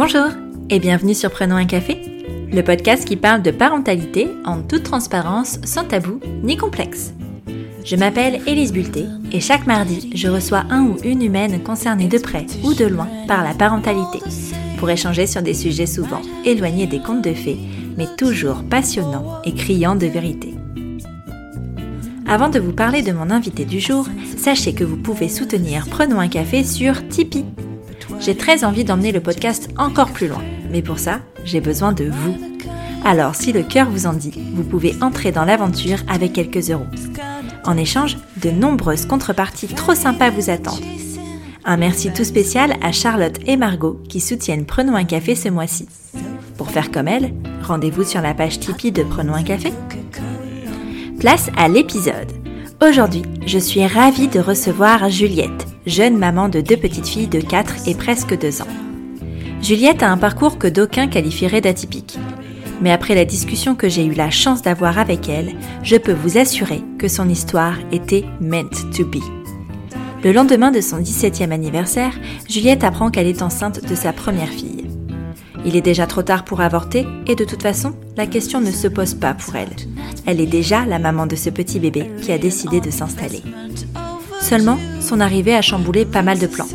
Bonjour et bienvenue sur Prenons un café, le podcast qui parle de parentalité en toute transparence, sans tabou ni complexe. Je m'appelle Élise Bulté et chaque mardi, je reçois un ou une humaine concernée de près ou de loin par la parentalité pour échanger sur des sujets souvent éloignés des contes de fées, mais toujours passionnants et criants de vérité. Avant de vous parler de mon invité du jour, sachez que vous pouvez soutenir Prenons un café sur Tipeee. J'ai très envie d'emmener le podcast encore plus loin, mais pour ça, j'ai besoin de vous. Alors, si le cœur vous en dit, vous pouvez entrer dans l'aventure avec quelques euros. En échange, de nombreuses contreparties trop sympas vous attendent. Un merci tout spécial à Charlotte et Margot qui soutiennent Prenons un café ce mois-ci. Pour faire comme elles, rendez-vous sur la page Tipeee de Prenons un café. Place à l'épisode. Aujourd'hui, je suis ravie de recevoir Juliette, jeune maman de deux petites filles de 4 et presque 2 ans. Juliette a un parcours que d'aucuns qualifieraient d'atypique. Mais après la discussion que j'ai eu la chance d'avoir avec elle, je peux vous assurer que son histoire était meant to be. Le lendemain de son 17e anniversaire, Juliette apprend qu'elle est enceinte de sa première fille. Il est déjà trop tard pour avorter et de toute façon, la question ne se pose pas pour elle. Elle est déjà la maman de ce petit bébé qui a décidé de s'installer. Seulement, son arrivée a chamboulé pas mal de plans.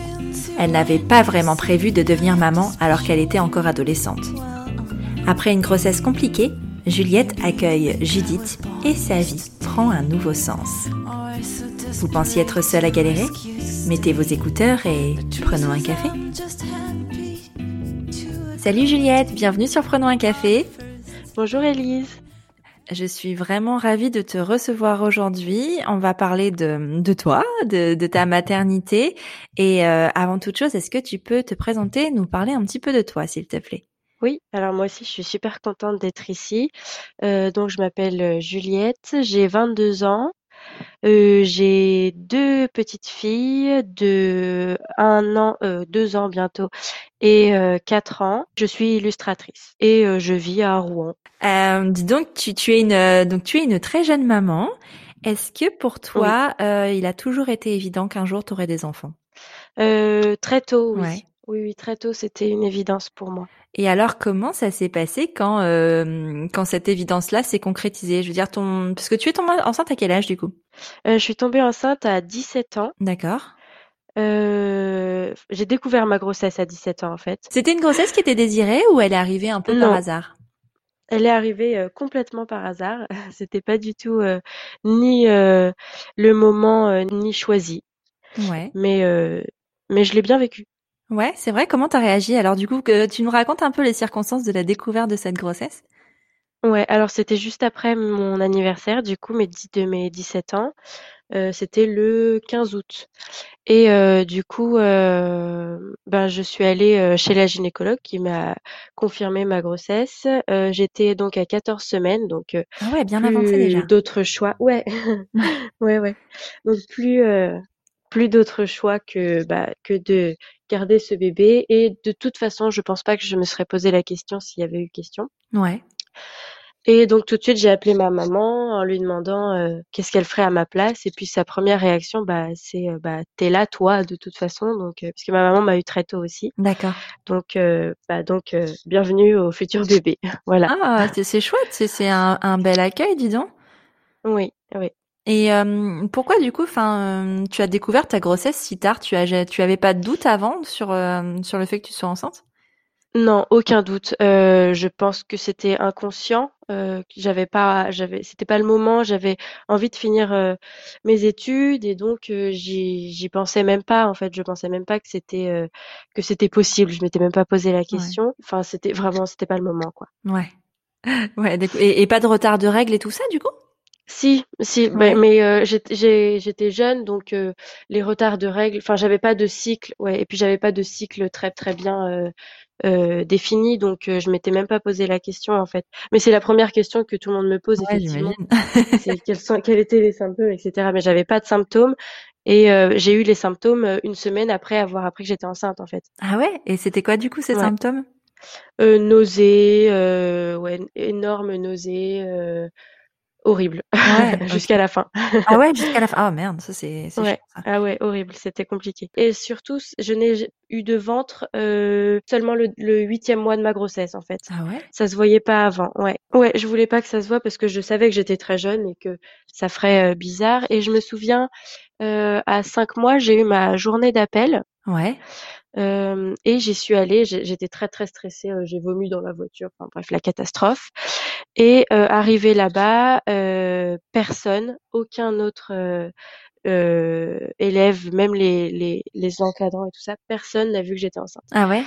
Elle n'avait pas vraiment prévu de devenir maman alors qu'elle était encore adolescente. Après une grossesse compliquée, Juliette accueille Judith et sa vie prend un nouveau sens. Vous pensiez être seule à galérer? Mettez vos écouteurs et prenons un café. Salut Juliette, bienvenue sur Prenons un café. Bonjour Elise. Je suis vraiment ravie de te recevoir aujourd'hui. On va parler de, toi, de, ta maternité. Et euh, avant toute chose, est-ce que tu peux te présenter, nous parler un petit peu de toi, s'il te plaît? Oui, alors moi aussi, je suis super contente d'être ici. Euh, donc, je m'appelle Juliette, j'ai 22 ans. Euh, j'ai deux petites filles de un an, euh, deux ans bientôt et euh, quatre ans. Je suis illustratrice et je vis à Rouen. Dis donc, tu, tu es une donc tu es une très jeune maman. Est-ce que pour toi, il a toujours été évident qu'un jour tu aurais des enfants? Très tôt, oui. Ouais. Oui, oui, très tôt, c'était une évidence pour moi. Et alors, comment ça s'est passé quand euh, quand cette évidence-là s'est concrétisée? Je veux dire, ton parce que tu es tombée enceinte à quel âge du coup? Euh, je suis tombée enceinte à 17 ans. D'accord. Euh, j'ai découvert ma grossesse à 17 ans en fait. C'était une grossesse qui était désirée ou elle est arrivée un peu par hasard? Elle est arrivée euh, complètement par hasard. C'était pas du tout euh, ni euh, le moment euh, ni choisi, Ouais. mais euh, mais je l'ai bien vécu. Ouais, c'est vrai. Comment t'as réagi Alors du coup, que tu nous racontes un peu les circonstances de la découverte de cette grossesse? Ouais, alors c'était juste après mon anniversaire, du coup, mes de mes 17 ans. Euh, c'était le 15 août. Et euh, du coup, euh, ben, je suis allée chez la gynécologue qui m'a confirmé ma grossesse. J'étais donc à 14 semaines, donc Ah ouais, bien avancé déjà. d'autres choix. Ouais, ouais, ouais. Donc plus, plus d'autres choix que, bah, que de garder ce bébé. Et de toute façon, je pense pas que je me serais posé la question s'il y avait eu question. Ouais. Et donc tout de suite, j'ai appelé ma maman en lui demandant euh, qu'est-ce qu'elle ferait à ma place. Et puis sa première réaction, bah, c'est euh, bah, t'es là toi de toute façon. Donc euh, parce que ma maman m'a eu très tôt aussi. D'accord. Donc bah donc bienvenue au futur bébé. Voilà. Ah, c'est chouette. C'est c'est un, un bel accueil, dis donc. Oui, oui. Et euh, pourquoi du coup, enfin, euh, tu as découvert ta grossesse si tard? Tu as, tu avais pas de doute avant sur euh, sur le fait que tu sois enceinte? Non, aucun doute. Euh, je pense que c'était inconscient. Euh, j'avais pas, j'avais, c'était pas le moment. J'avais envie de finir euh, mes études et donc euh, j'y, j'y pensais même pas. En fait, je pensais même pas que c'était euh, que c'était possible. Je m'étais même pas posé la question. Enfin, c'était vraiment, c'était pas le moment, quoi. Ouais. Ouais. Et, et pas de retard de règles et tout ça, du coup? Si, si, Ouais. ben, mais euh, j'étais j'ai- j'étais jeune, donc euh, les retards de règles, enfin, j'avais pas de cycle, ouais, et puis j'avais pas de cycle très très bien euh, euh, défini, donc euh, je m'étais même pas posé la question en fait. Mais c'est la première question que tout le monde me pose, Ouais, effectivement, j'imagine. c'est quels sont, quels étaient les symptômes, etc. Mais j'avais pas de symptômes et euh, j'ai eu les symptômes euh, une semaine après avoir appris que j'étais enceinte en fait. Ah ouais? Et c'était quoi du coup ces Ouais. symptômes? Euh, nausées, euh, ouais, énormes nausées. Euh, horrible Ouais, jusqu'à la fin. Ah ouais, jusqu'à la fin. Ah merde, ça c'est Ouais. Ah ouais, horrible, c'était compliqué et surtout je n'ai eu de ventre, heu, seulement le 8e mois de ma grossesse, en fait. Ah ouais? Ça se voyait pas avant, ouais. Ouais, je voulais pas que ça se voie parce que je savais que j'étais très jeune et que ça ferait, heu, bizarre et je me souviens, heu, à 5 mois, j'ai eu ma journée d'appel Ouais. Hem et j'y suis allée, j'étais très, très stressée, heu, j'ai vomi dans la voiture, enfin bref, la catastrophe et heu, arrivée là-bas, heu, personne, aucun autre, élève, même les les les encadrants et tout ça, personne n'a vu que j'étais enceinte. Ah ouais?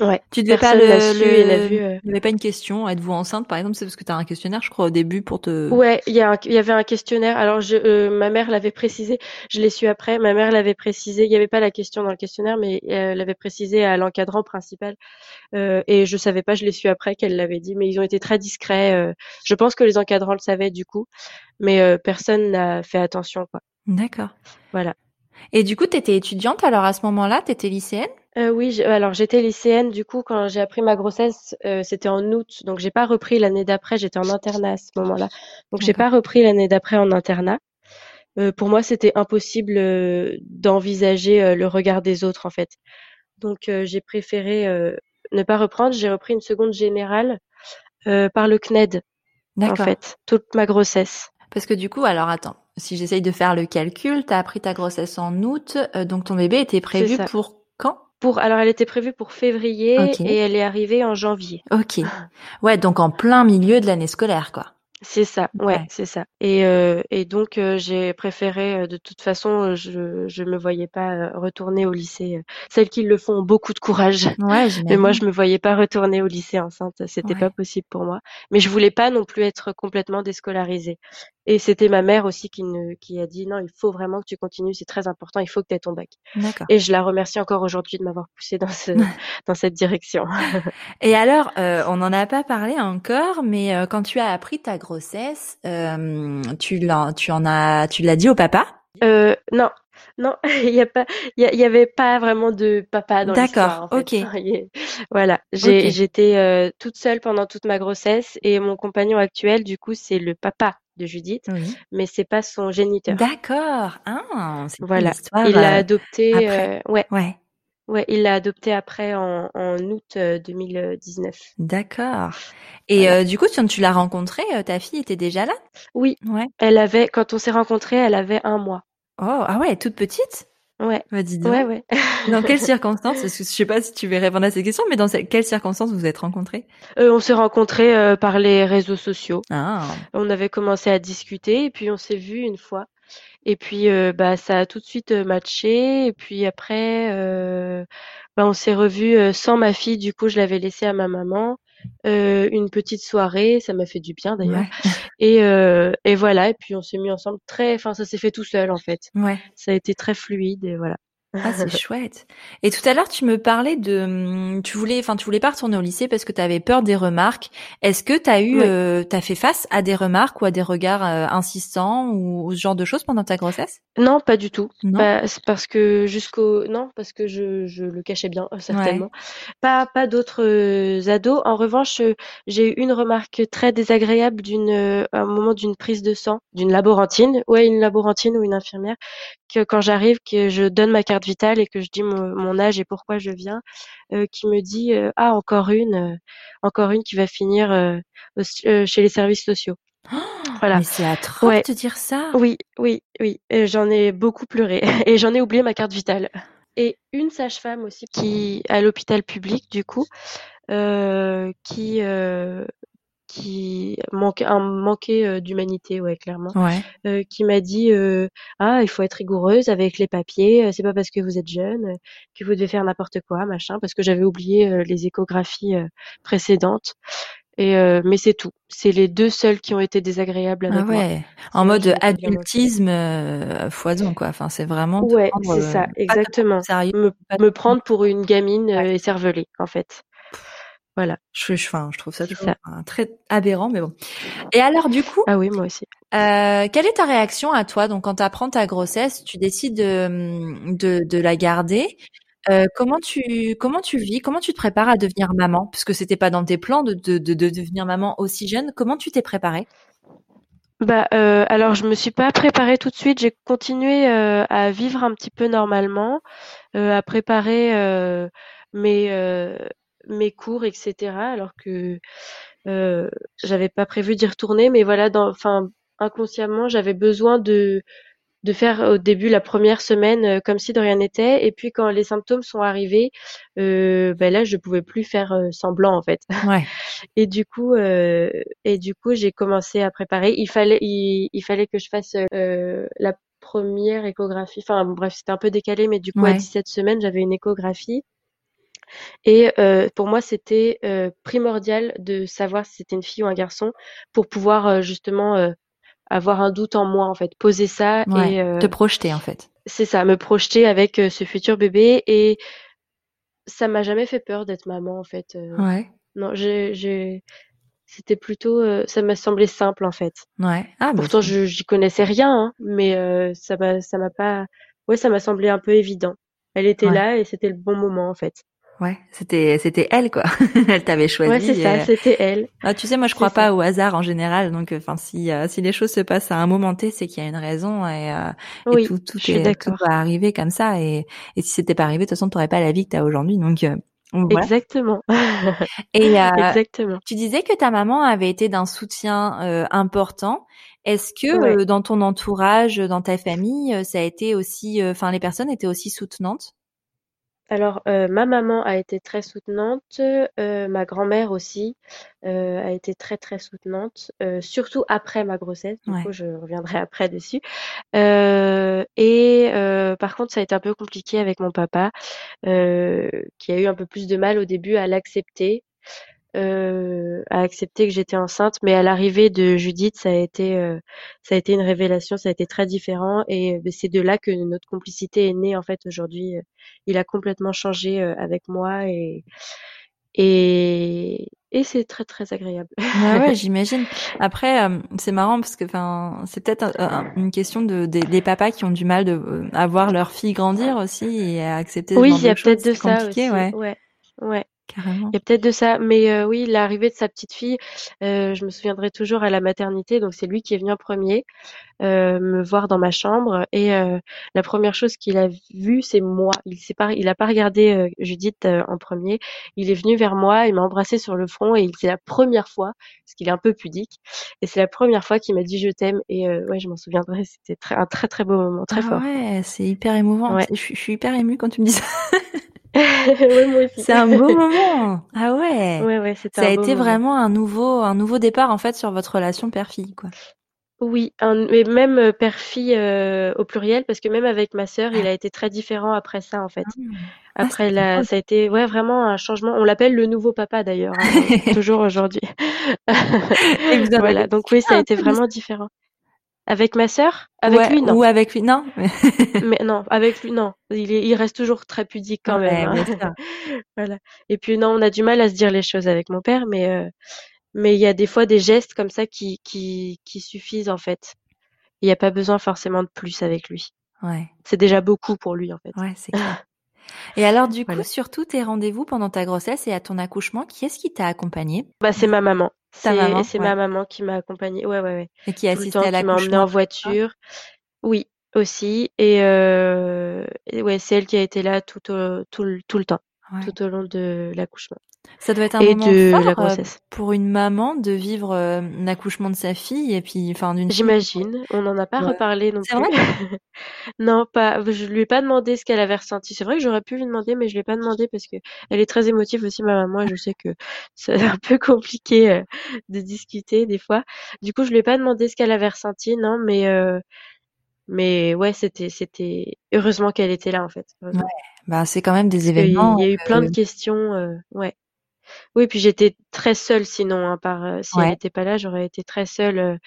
Ouais, Tu devais pas personne le su et vu, heu il y avait pas une question: «Êtes-vous enceinte?» par exemple? C'est parce que tu as un questionnaire, je crois, au début pour te Ouais, il y un avait un questionnaire. Alors je heu, ma mère l'avait précisé, je l'ai su après. Ma mère l'avait précisé, il y avait pas la question dans le questionnaire, mais elle l'avait précisé à l'encadrant principal, et je savais pas, je l'ai su après qu'elle l'avait dit, mais ils ont été très discrets, je pense que les encadrants le savaient du coup, mais personne n'a fait attention, quoi. D'accord Voilà. Et du coup, tu étais étudiante alors à ce moment-là? Tu étais lycéenne? Heu, oui, alors j'étais lycéenne du coup quand j'ai appris ma grossesse, heu, c'était en août, donc j'ai pas repris l'année d'après, j'étais en internat à ce moment-là. Donc j'ai pas repris l'année d'après en internat. Heu, pour moi, c'était impossible, heu, d'envisager, le regard des autres, en fait. Donc j'ai préféré, ne pas reprendre. J'ai repris une seconde générale, par le CNED, en fait, toute ma grossesse. Parce que du coup alors attends, si j'essaye de faire le calcul, tu as appris ta grossesse en août, heu, donc ton bébé était prévu pour quand? Pour alors elle était prévue pour février et elle est arrivée en janvier. OK. Ouais, donc en plein milieu de l'année scolaire, quoi. C'est ça, ouais, Ouais. c'est ça et heu et donc heu, j'ai préféré, heu, de toute façon, je je me voyais pas, heu, retourner au lycée, heu. Celles qui le font ont beaucoup de courage, Ouais, mais moi je me voyais pas retourner au lycée enceinte, c'était pas possible pour moi. Mais je voulais pas non plus être complètement déscolarisée et c'était ma mère aussi qui ne qui a dit: «Non, il faut vraiment que tu continues, c'est très important, il faut que tu aies ton bac» D'accord. et je la remercie encore aujourd'hui de m'avoir poussée dans ce dans cette direction. Et alors, heu, on n'en a pas parlé encore, mais heu, quand tu as appris ta grossesse, hem, tu l'en tu en as tu l'as dit au papa? Heu, non, non, il y a pas il y avait pas vraiment de papa dans l'histoire, D'accord, en fait. OK. Voilà, j'étais, heu, toute seule pendant toute ma grossesse et mon compagnon actuel, du coup, c'est le papa de Judith, Oui. mais c'est pas son géniteur. D'accord. Ah! C'est une Voilà, histoire, il l'a adopté, après. heu ouais, Ouais. Ouais, il l'a adopté après en en août, heu, 2019. D'accord et Voilà. heu, du coup, quand tu l'as rencontrée, heu, ta fille était déjà là? Oui, Ouais. elle avait quand on s'est rencontrés, elle avait 1 mois. Oh! Ah ouais, toute petite? Ouais, Bah, dis ouais, donc. ouais. Dans quelles circonstances? Parce que je sais pas si tu veux répondre à cette question, mais dans ces quelles circonstances vous vous êtes rencontrés? On s'est rencontrés, par les réseaux sociaux. Ah! On avait commencé à discuter et puis on s'est vus une fois et puis, heu, bah, ça a tout de suite, heu, matché et puis après, heu, bah, on s'est revus, heu, sans ma fille. Du coup, je l'avais laissée à ma maman, heu, une petite soirée, ça m'a fait du bien d'ailleurs Ouais. et heu et voilà et puis on s'est mis ensemble très enfin, ça s'est fait tout seul, en fait. Ouais. Ça a été très fluide et voilà. Ah, c'est chouette et tout à l'heure, tu me parlais de, mmh, tu voulais enfin, tu voulais pas retourner au lycée parce que tu avais peur des remarques. Est-ce que tu as eu, Oui. heu, tu as fait face à des remarques ou à des regards, heu, insistants ou ou ce genre de choses pendant ta grossesse? Non, pas du tout. Non? Bah, c'est parce que jusqu'au non, parce que je je le cachais bien, certainement. Ouais. Pas pas d'autres, heu, ados. En revanche, j'ai eu une remarque très désagréable d'une, à un moment d'une prise de sang, d'une laborantine. Ouais, une laborantine ou une infirmière, que quand j'arrive, que je donne ma carte vitale et que je dis mon mon âge et pourquoi je viens, heu, qui me dit, heu: «Ah encore une, heu, encore une qui va finir, au heu, chez les services sociaux». Voilà. Mais c'est atroce Ouais. de dire ça! Oui, oui, oui j'en ai beaucoup pleuré et j'en ai oublié ma carte vitale et une sage-femme aussi qui à l'hôpital public du coup, qui, qui manque un manquait, heu, d'humanité, ouais, clairement, Ouais. heu, qui m'a dit, heu: «Ah, il faut être rigoureuse avec les papiers, heu, c'est pas parce que vous êtes jeune, heu, que vous devez faire n'importe quoi, machin», parce que j'avais oublié, heu, les échographies, précédentes et mais c'est tout. C'est les 2 seules qui ont été désagréables Ah avec moi. ouais, en mode adultisme, foison, quoi. Enfin, c'est vraiment Ouais, c'est ça, exactement. sérieux, Me me prendre pour une gamine, ouais. heu, écervelée, en fait. Voilà. Je je enfin, je trouve ça toujours, très aberrant, mais bon et alors du coup, Ah oui, moi aussi. heu, quelle est ta réaction à toi? Donc quand tu apprends ta grossesse, tu décides de, de de la garder. Heu, comment tu comment tu vis? Comment tu te prépares à devenir maman? Puisque c'était pas dans tes plans de de de de devenir maman aussi jeune. Comment tu t'es préparée? Bah, heu, alors je me suis pas préparée tout de suite, j'ai continué, à vivre un petit peu normalement, à préparer, mes, mes cours et cetera alors que, heu, j'avais pas prévu d'y retourner mais voilà enfin, inconsciemment, j'avais besoin de de faire au début la première semaine, heu, comme si de rien n'était et puis quand les symptômes sont arrivés, heu, bah, là je pouvais plus faire, heu, semblant en fait. Ouais. Et du coup, heu et du coup, j'ai commencé à préparer. Il fallait il il fallait que je fasse, heu, la première échographie. Enfin bon bref, c'était un peu décalé, mais du coup à Ouais. 17 semaines, j'avais une échographie et heu, pour moi, c'était, heu, primordial de savoir si c'était une fille ou un garçon pour pouvoir, heu, justement, avoir un doute en moi, en fait. Poser ça Ouais. et Te projeter, en fait. c'est ça, me projeter avec, ce futur bébé et ça m'a jamais fait peur d'être maman, en fait, Ouais. non, j'ai c'était plutôt, ça m'a semblé simple, en fait. Ouais. Ah bah, Pourtant je j'y connaissais rien, hein, mais ça m'a ça m'a pas ouais, ça m'a semblé un peu évident. Elle était ouais. là et c'était le bon moment, en fait. Ouais, c'était c'était elle quoi. Elle t'avait Ouais, c'est choisi ça, et c'était elle. ah, tu sais, moi je crois ça. pas au hasard en général, donc enfin si euh, si les choses se passent à un moment T, c'est qu'il y a une raison et euh, et tout tout est tout va arriver comme ça et et si c'était pas arrivé, de toute façon, t'aurais pas la vie que t'as aujourd'hui, donc euh, voilà. Exactement. Et euh, Exactement. tu disais que ta maman avait été d'un soutien euh, important. Est-ce que Ouais. euh, dans ton entourage, dans ta famille, euh, ça a été aussi, euh, enfin les personnes étaient aussi soutenantes? Alors, heu, ma maman a été très soutenante, heu, ma grand-mère aussi, heu, a été très, très soutenante, heu, surtout après ma grossesse. Du Ouais. je reviendrai après dessus. Heu et heu, par contre, ça a été un peu compliqué avec mon papa, heu, qui a eu un peu plus de mal au début à l'accepter, heu, à accepter que j'étais enceinte. Mais à l'arrivée de Judith, ça a été, heu, ça a été une révélation, ça a été très différent et beh, c'est de là que notre complicité est née, en fait, aujourd'hui, heu. Il a complètement changé, heu, avec moi et et et c'est très, très agréable. Ouais, ouais, j'imagine. Après, euh, c'est marrant parce que, enfin, c'est peut-être un- un- une question de des, des papas qui ont du mal de euh, à voir leur fille grandir aussi et à accepter ce Oui, il y de a peut-être de ça aussi. ouais, Ouais, ouais. Il y carrément. a peut-être de ça, mais heu, oui, l'arrivée de sa petite fille, heu, je me souviendrai toujours à la maternité, donc c'est lui qui est venu en premier heu, me voir dans ma chambre et heu, la première chose qu'il a vue, c'est moi. Il s'est pas il a pas regardé, heu, Judith, heu, en premier. Il est venu vers moi, il m'a embrassée sur le front et c'est la première fois, parce qu'il est un peu pudique et c'est la première fois qu'il m'a dit: «Je t'aime» et ouais, je m'en souviendrai, c'était très un très, très beau moment, très Ah fort. ouais, c'est hyper émouvant. Ouais. Je, suis je suis hyper émue quand tu me dis ça. Ouais, moi aussi. C'est un beau moment. Ah ouais. Ouais, ouais, c'était Ça a beau été moment. vraiment un nouveau un nouveau départ en fait sur votre relation père-fille, quoi. Oui, un mais même, heu, père-fille, heu, au pluriel, parce que même avec ma sœur, il a été très différent après ça, en fait. Ah, c'est Après la ça a été ouais, vraiment un changement. On l'appelle le nouveau papa d'ailleurs, hein, toujours aujourd'hui. Voilà, donc oui, ça a été vraiment différent. Avec ma sœur? Avec Ouais, lui, non. ou avec lui, non? Mais non, avec lui, non. Il est il reste toujours très pudique quand même, Ouais, hein. bien sûr. Voilà et puis non, on a du mal à se dire les choses avec mon père, mais heu, mais il y a des fois des gestes comme ça qui qui qui suffisent, en fait. Il y a pas besoin forcément de plus avec lui. Ouais, C'est déjà beaucoup pour lui, en fait. ouais, c'est clair. Et alors, du coup, sur tous tes rendez-vous pendant ta grossesse et à ton accouchement, qui est-ce qui t'a accompagné? Bah, c'est ma maman. Ta C'est maman? c'est Ouais. ma maman qui m'a accompagnée. Ouais, ouais, ouais. Et qui a assisté temps, à qui m'a emmenée l'accouchement en voiture. Oui, aussi et heu et ouais, c'est elle qui a été là tout au tout le tout le temps, Ouais. tout au long de l'accouchement Ça doit être un et moment de la fort, heu, grossesse. pour une maman de vivre, l'accouchement de sa fille et puis enfin d'une J'imagine, on n'en a pas reparlé non c'est plus. vrai? Non, pas je lui ai pas demandé ce qu'elle avait ressenti. C'est vrai que j'aurais pu lui demander, mais je lui ai pas demandé parce qu'elle est très émotive aussi, ma maman, et je sais que c'est un peu compliqué, heu, de discuter des fois. Du coup, je lui ai pas demandé ce qu'elle avait ressenti, non, mais heu, mais ouais, c'était c'était heureusement qu'elle était là, en fait, Ouais, bah, c'est quand même des événements, y a eu plein de questions, heu, ouais. Oui, puis j'étais très seule sinon, hein, par, heu, si elle ouais, était pas là, j'aurais été très seule, heu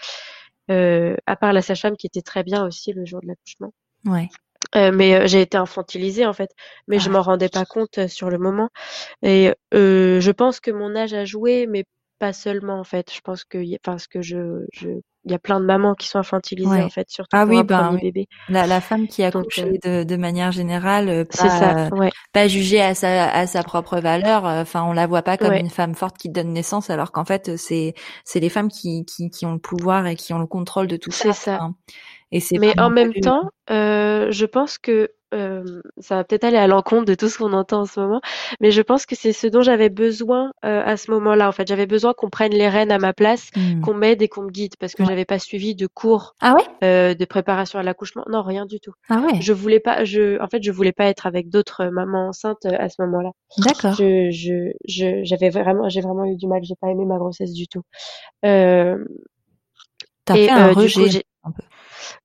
heu, à part la sage-femme qui était très bien aussi le jour de l'accouchement. ouais. Heu, mais heu, j'ai été infantilisée, en fait, mais je Ah m'en rendais pas compte, heu, sur le moment et heu, je pense que mon âge a joué, mais pas seulement, en fait. Je pense qu'il y a enfin, ce que je je il y a plein de mamans qui sont infantilisées en fait, surtout ah pour oui, un ben, premier bébé. La, la femme qui accouche Donc, de, de manière générale, euh, ça, pas, euh, ouais. pas jugée à sa, à sa propre valeur. euh, Enfin, on la voit pas comme Ouais. une femme forte qui donne naissance, alors qu'en fait, c'est c'est les femmes qui, qui qui ont le pouvoir et qui ont le contrôle de tout ça. C'est ça. Et c'est Mais en même temps, euh, je pense que euh, ça va peut-être aller à l'encontre de tout ce qu'on entend en ce moment, mais je pense que c'est ce dont j'avais besoin euh, à ce moment-là. En fait, j'avais besoin qu'on prenne les rênes à ma place, Hmm. qu'on m'aide et qu'on me guide, parce que Ouais. j'avais pas suivi de cours Ah ouais, euh, de préparation à l'accouchement. Non, rien du tout. ah ouais, Je voulais pas, je, en fait, je voulais pas être avec d'autres mamans enceintes euh, à ce moment-là. d'accord. Je, je, je, j'avais vraiment, j'ai vraiment eu du mal. J'ai pas aimé ma grossesse du tout. Euh, T'as fait un euh, coup, rejet peu.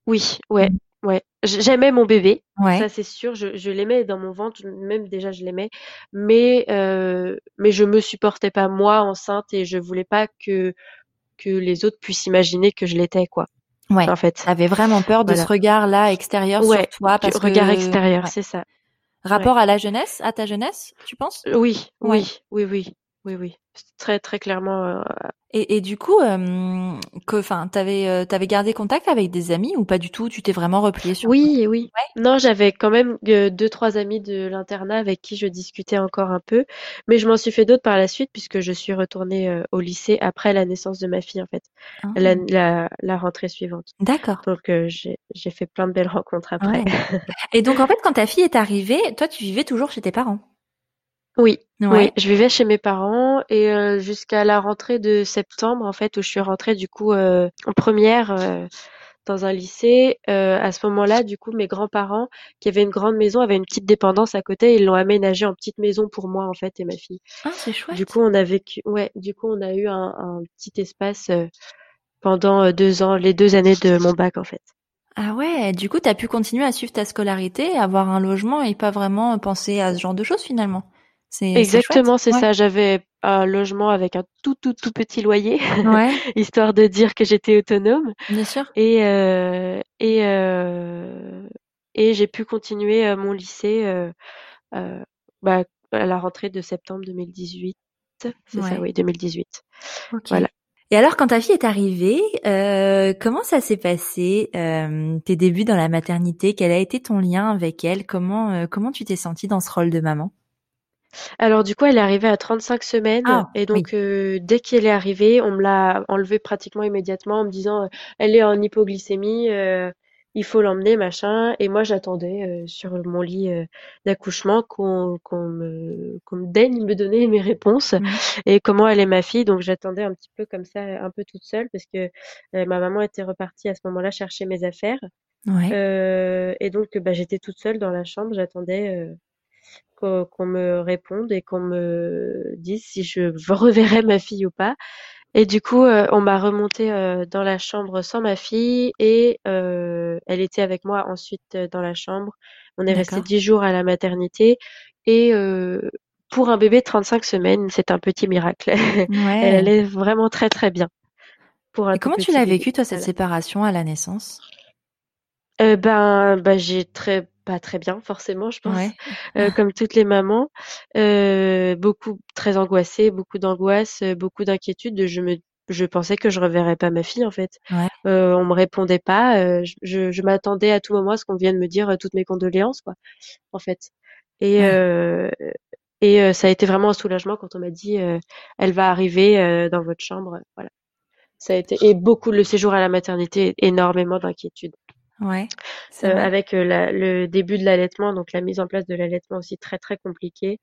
oui, ouais, Mm. Ouais. J'aimais mon bébé. Ouais. Ça c'est sûr, je, je l'aimais dans mon ventre, même déjà je l'aimais, mais euh, mais je me supportais pas moi enceinte et je voulais pas que que les autres puissent imaginer que je l'étais quoi. Ouais. En fait, vraiment peur de Voilà. ce regard-là extérieur Ouais, sur toi du parce regard que extérieur, ouais. c'est ça. rapport à la jeunesse, à ta jeunesse, tu penses? Oui, oui, oui, oui, oui, oui, très très clairement. euh, Et, et du coup, euh, que, enfin, t'avais, euh, t'avais gardé contact avec des amis ou pas du tout? Tu t'es vraiment replié sur Oui, oui. Non, j'avais quand même deux, trois amis de l'internat avec qui je discutais encore un peu, mais je m'en suis fait d'autres par la suite puisque je suis retournée au lycée après la naissance de ma fille en fait, Ah, la, la, la rentrée suivante. D'accord. Donc j'ai j'ai fait plein de belles rencontres après. Ouais. Et donc en fait, quand ta fille est arrivée, toi, tu vivais toujours chez tes parents? Oui, Ouais. oui, je vivais chez mes parents et euh, jusqu'à la rentrée de septembre en fait où je suis rentrée du coup euh, en première euh, dans un lycée. Euh, à ce moment-là, du coup, mes grands-parents qui avaient une grande maison avaient une petite dépendance à côté. Ils l'ont aménagée en petite maison pour moi en fait et ma fille. Ah, c'est chouette. Du coup, on a vécu, ouais, du coup, on a eu un, un petit espace euh, pendant deux ans, les deux années de mon bac en fait. Ah ouais. Du coup, t'as pu continuer à suivre ta scolarité, avoir un logement et pas vraiment penser à ce genre de choses finalement. Exactement, c'est ça. J'avais un logement avec un tout tout tout petit loyer, Ouais. Histoire de dire que j'étais autonome. bien sûr. Et euh, et euh, et j'ai pu continuer euh, mon lycée euh, bah, à la rentrée de septembre 2018. C'est ça, oui, 2018. Ok. Voilà. Et alors, quand ta fille est arrivée, euh, comment ça s'est passé euh, tes débuts dans la maternité? Quel a été ton lien avec elle? Comment euh, comment tu t'es sentie dans ce rôle de maman? Alors du coup, elle est arrivée à 35 semaines Ah, et donc euh, dès qu'elle est arrivée, on me l'a enlevée pratiquement immédiatement en me disant euh, elle est en hypoglycémie, euh, il faut l'emmener machin. Et moi, j'attendais euh, sur mon lit euh, d'accouchement qu'on qu'on me qu'on me daigne me donner mes réponses Mhm. et comment elle est ma fille. Donc j'attendais un petit peu comme ça, un peu toute seule parce que euh, ma maman était repartie à ce moment-là chercher mes affaires. Ouais. Euh, et donc, bah, j'étais toute seule dans la chambre, j'attendais euh, qu'on me réponde et qu'on me dise si je reverrais ma fille ou pas. Et du coup, euh, on m'a remontée euh, dans la chambre sans ma fille et euh, elle était avec moi ensuite euh, dans la chambre. On est resté dix jours à la maternité et pour un bébé de 35 semaines, c'est un petit miracle. Elle allait vraiment très très bien pour un Et comment tu l'as vécu toi cette séparation à la naissance? Ben, bah, j'ai très pas très bien forcément, je pense, Ouais. euh, comme toutes les mamans, euh, beaucoup très angoissée, beaucoup d'angoisse, euh, beaucoup d'inquiétude. Je me, je pensais que je reverrais pas ma fille en fait. Ouais. Euh, on me répondait pas. euh, je, je, m'attendais à tout moment à ce qu'on vienne me dire euh, toutes mes condoléances quoi, en fait. Et Ouais. euh, et euh, ça a été vraiment un soulagement quand on m'a dit euh, elle va arriver euh, dans votre chambre. Voilà. Ça a été et beaucoup le séjour à la maternité, énormément d'inquiétude. Ouais. Euh, avec la- le début de l'allaitement, donc la mise en place de l'allaitement aussi très très compliquée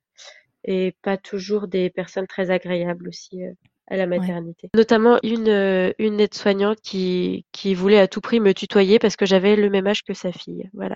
et pas toujours des personnes très agréables aussi euh, à la Ouais. maternité. Notamment une euh, une aide-soignante qui qui voulait à tout prix me tutoyer parce que j'avais le même âge que sa fille. Voilà.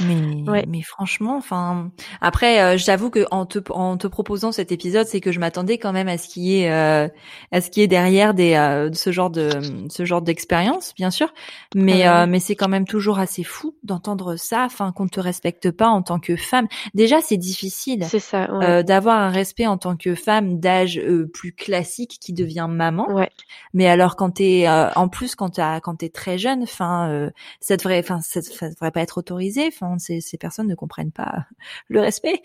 Mais Ouais. mais franchement, enfin après, euh, j'avoue que en te en te proposant cet épisode, c'est que je m'attendais quand même à ce qui est euh, à ce qui est derrière des euh, ce genre de ce genre d'expérience, bien sûr. Mais bah euh, mais c'est quand même toujours assez fou d'entendre ça, enfin qu'on te respecte pas en tant que femme. Déjà, c'est difficile. C'est ça. Ouais. euh, d'avoir un respect en tant que femme d'âge euh, plus classique qui devient maman. Ouais. Mais alors quand t'es euh, en plus quand t'as quand t'es très jeune, enfin euh, ça devrait enfin ça, ça devrait pas être autorisé. Enfin ces ces personnes ne comprennent pas le respect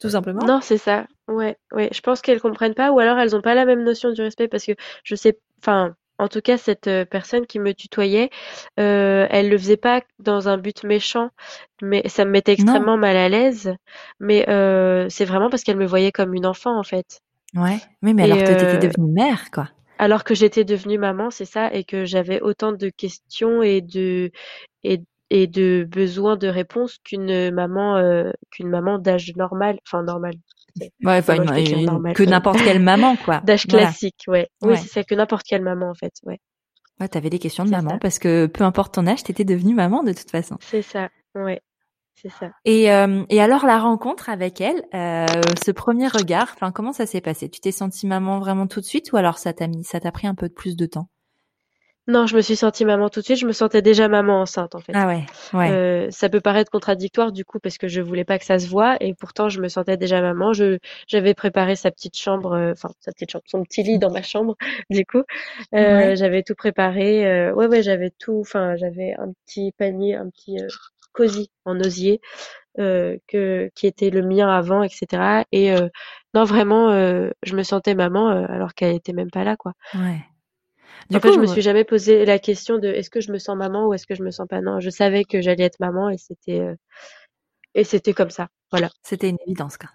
tout simplement. Non, c'est ça. Ouais, ouais. Je pense qu'elles comprennent pas, ou alors elles ont pas la même notion du respect parce que je sais, enfin, en tout cas, cette personne qui me tutoyait, elle le faisait pas dans un but méchant, mais ça me mettait extrêmement mal à l'aise. Mais c'est vraiment parce qu'elle me voyait comme une enfant, en fait. Ouais, oui, mais alors que tu étais devenue mère, quoi. Alors que j'étais devenue maman, c'est ça, et que j'avais autant de questions et de et, et de besoins de réponses qu'une maman qu'une maman d'âge normal, enfin normal, Ouais, enfin, que n'importe quelle maman, quoi. D'âge classique, ouais. Oui, c'est ça, que n'importe quelle maman, en fait, ouais. Ouais, t'avais des questions de maman parce que peu importe ton âge, t'étais devenue maman de toute façon. C'est ça, ouais. C'est ça. Et, euh, et alors la rencontre avec elle, euh, ce premier regard, enfin comment ça s'est passé? Tu t'es sentie maman vraiment tout de suite ou alors ça t'a mis, ça t'a pris un peu plus de temps? Non, je me suis sentie maman tout de suite. Je me sentais déjà maman enceinte, en fait. Ah ouais, ouais. Euh, ça peut paraître contradictoire, du coup, parce que je voulais pas que ça se voit. Et pourtant, je me sentais déjà maman. Je, j'avais préparé sa petite chambre, euh, enfin, sa petite chambre, son petit lit dans ma chambre, du coup. Euh, J'avais tout préparé. Euh, ouais, ouais, j'avais tout. Enfin, j'avais un petit panier, un petit euh, cosy en osier. Euh, que qui était le mien avant, etc. Et non, vraiment, je me sentais maman alors qu'elle était même pas là, quoi. Ouais. Du en coup, fait, je me suis jamais posé la question de est-ce que je me sens maman ou est-ce que je me sens pas? Non, je savais que j'allais être maman et c'était euh, et c'était comme ça. Voilà. C'était une évidence, quoi.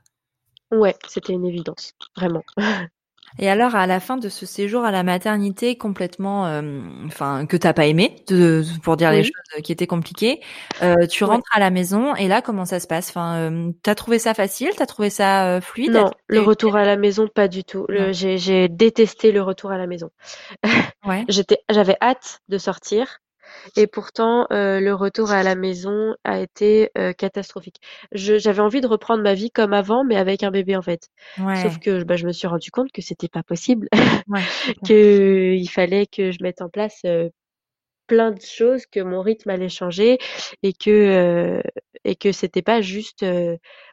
Ouais, c'était une évidence, vraiment. Et alors, à la fin de ce séjour à la maternité complètement, euh, enfin, que t'as pas aimé, de, pour dire les choses qui étaient compliquées, euh, tu rentres à la maison et là, comment ça se passe? Enfin, euh, t'as trouvé ça facile? T'as trouvé ça euh, fluide? Non, le retour à la maison, pas du tout. J'ai détesté le retour à la maison. Ouais. J'étais, j'avais hâte de sortir. Et pourtant, euh, le retour à la maison a été euh, catastrophique. j'avais envie de reprendre ma vie comme avant, mais avec un bébé en fait. Sauf que bah, je me suis rendu compte que c'était pas possible, ouais, qu'il fallait que je mette en place euh, plein de choses, que mon rythme allait changer et que et que c'était pas juste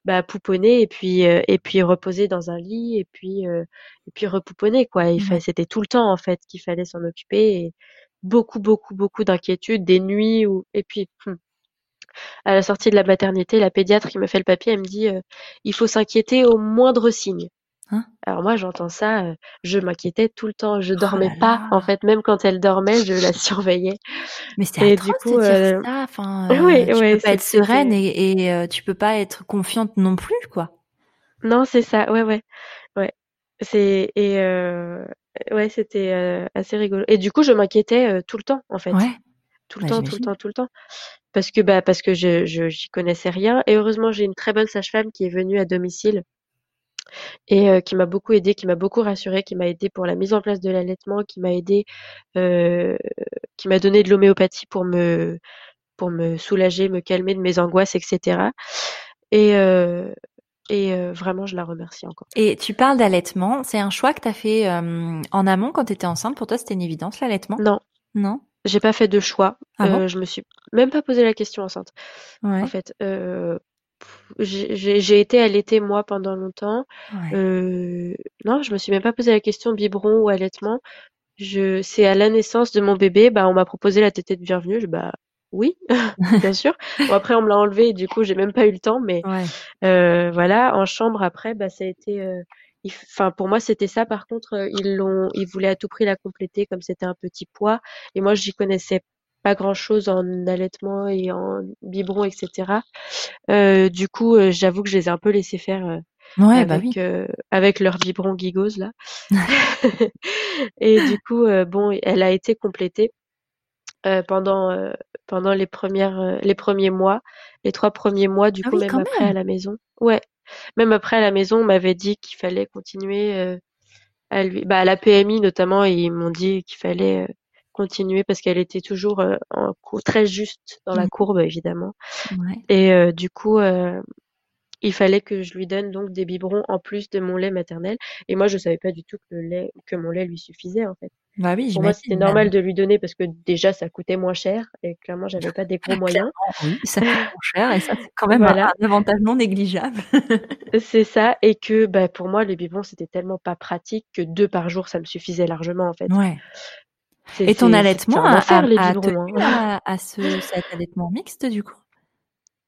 bah, pouponner et puis et puis reposer dans un lit et puis et puis repouponner quoi. Il c'était tout le temps en fait qu'il fallait s'en occuper. Beaucoup, beaucoup, beaucoup d'inquiétudes, des nuits où et puis hum, à la sortie de la maternité, la pédiatre qui me fait le papier, elle me dit euh, il faut s'inquiéter au moindre signe. Hein? Alors moi j'entends ça, euh, je m'inquiétais tout le temps, je oh dormais pas en fait, même quand elle dormait, je la surveillais. Mais c'était du coup, de dire euh, ça. Enfin, oui, tu peux pas être sereine et, et tu peux pas être confiante non plus, quoi. Non, c'est ça. Ouais, ouais, ouais. C'est et Ouais, c'était euh, assez rigolo. Et du coup, je m'inquiétais euh, tout le temps, en fait. Ouais. Tout le bah, temps, tout le temps, tout le temps. Parce que bah parce que je je j'y connaissais rien. Et heureusement, j'ai une très bonne sage-femme qui est venue à domicile et euh, qui m'a beaucoup aidée, qui m'a beaucoup rassurée, qui m'a aidée pour la mise en place de l'allaitement, qui m'a aidée, qui m'a donné de l'homéopathie pour me pour me soulager, me calmer de mes angoisses, etc. Et et euh, vraiment, je la remercie encore. Et tu parles d'allaitement. C'est un choix que tu as fait euh, en amont quand tu étais enceinte. Pour toi, c'était une évidence, l'allaitement? Non. Non? J'ai pas fait de choix. Ah euh, je me suis même pas posé la question enceinte. Ouais. En fait, j'ai été allaitée moi pendant longtemps. Ouais. non, je me suis même pas posé la question biberon ou allaitement. Je, c'est à la naissance de mon bébé, bah on m'a proposé la tétée de bienvenue. Je, bah oui, bien sûr. Bon, après, on me l'a enlevé et du coup, j'ai même pas eu le temps. Mais euh, voilà, en chambre, après, bah, ça a été. Euh, enfin, pour moi, c'était ça. Par contre, euh, ils l'ont, ils voulaient à tout prix la compléter comme c'était un petit poids. Et moi, j'y connaissais pas grand chose en allaitement et en biberon, etc. Euh, du coup, j'avoue que je les ai un peu laissés faire. Ouais, bah avec, avec leur biberon gigose là. et du coup, bon, elle a été complétée. Euh, pendant euh, pendant les premières euh, les premiers mois, les trois premiers mois du ah coup même après à la maison. Ouais, même après à la maison, on m'avait dit qu'il fallait continuer à lui, bah à la PMI notamment, ils m'ont dit qu'il fallait continuer parce qu'elle était toujours en très juste dans la mmh. courbe évidemment. Ouais. Et du coup, il fallait que je lui donne donc des biberons en plus de mon lait maternel. Et moi, je savais pas du tout que le lait, que mon lait lui suffisait en fait. Bah oui, Pour moi, c'était normal de lui donner parce que déjà, ça coûtait moins cher et clairement, j'avais pas des gros moyens. Oui, ça coûte moins cher et ça, c'est quand même un, avantage non négligeable. c'est ça. Et que, bah, pour moi, les biberons, c'était tellement pas pratique que deux par jour, ça me suffisait largement, en fait. Ouais. Et ton allaitement a, faire, les biberons, hein. à, à ce, cet allaitement mixte, du coup?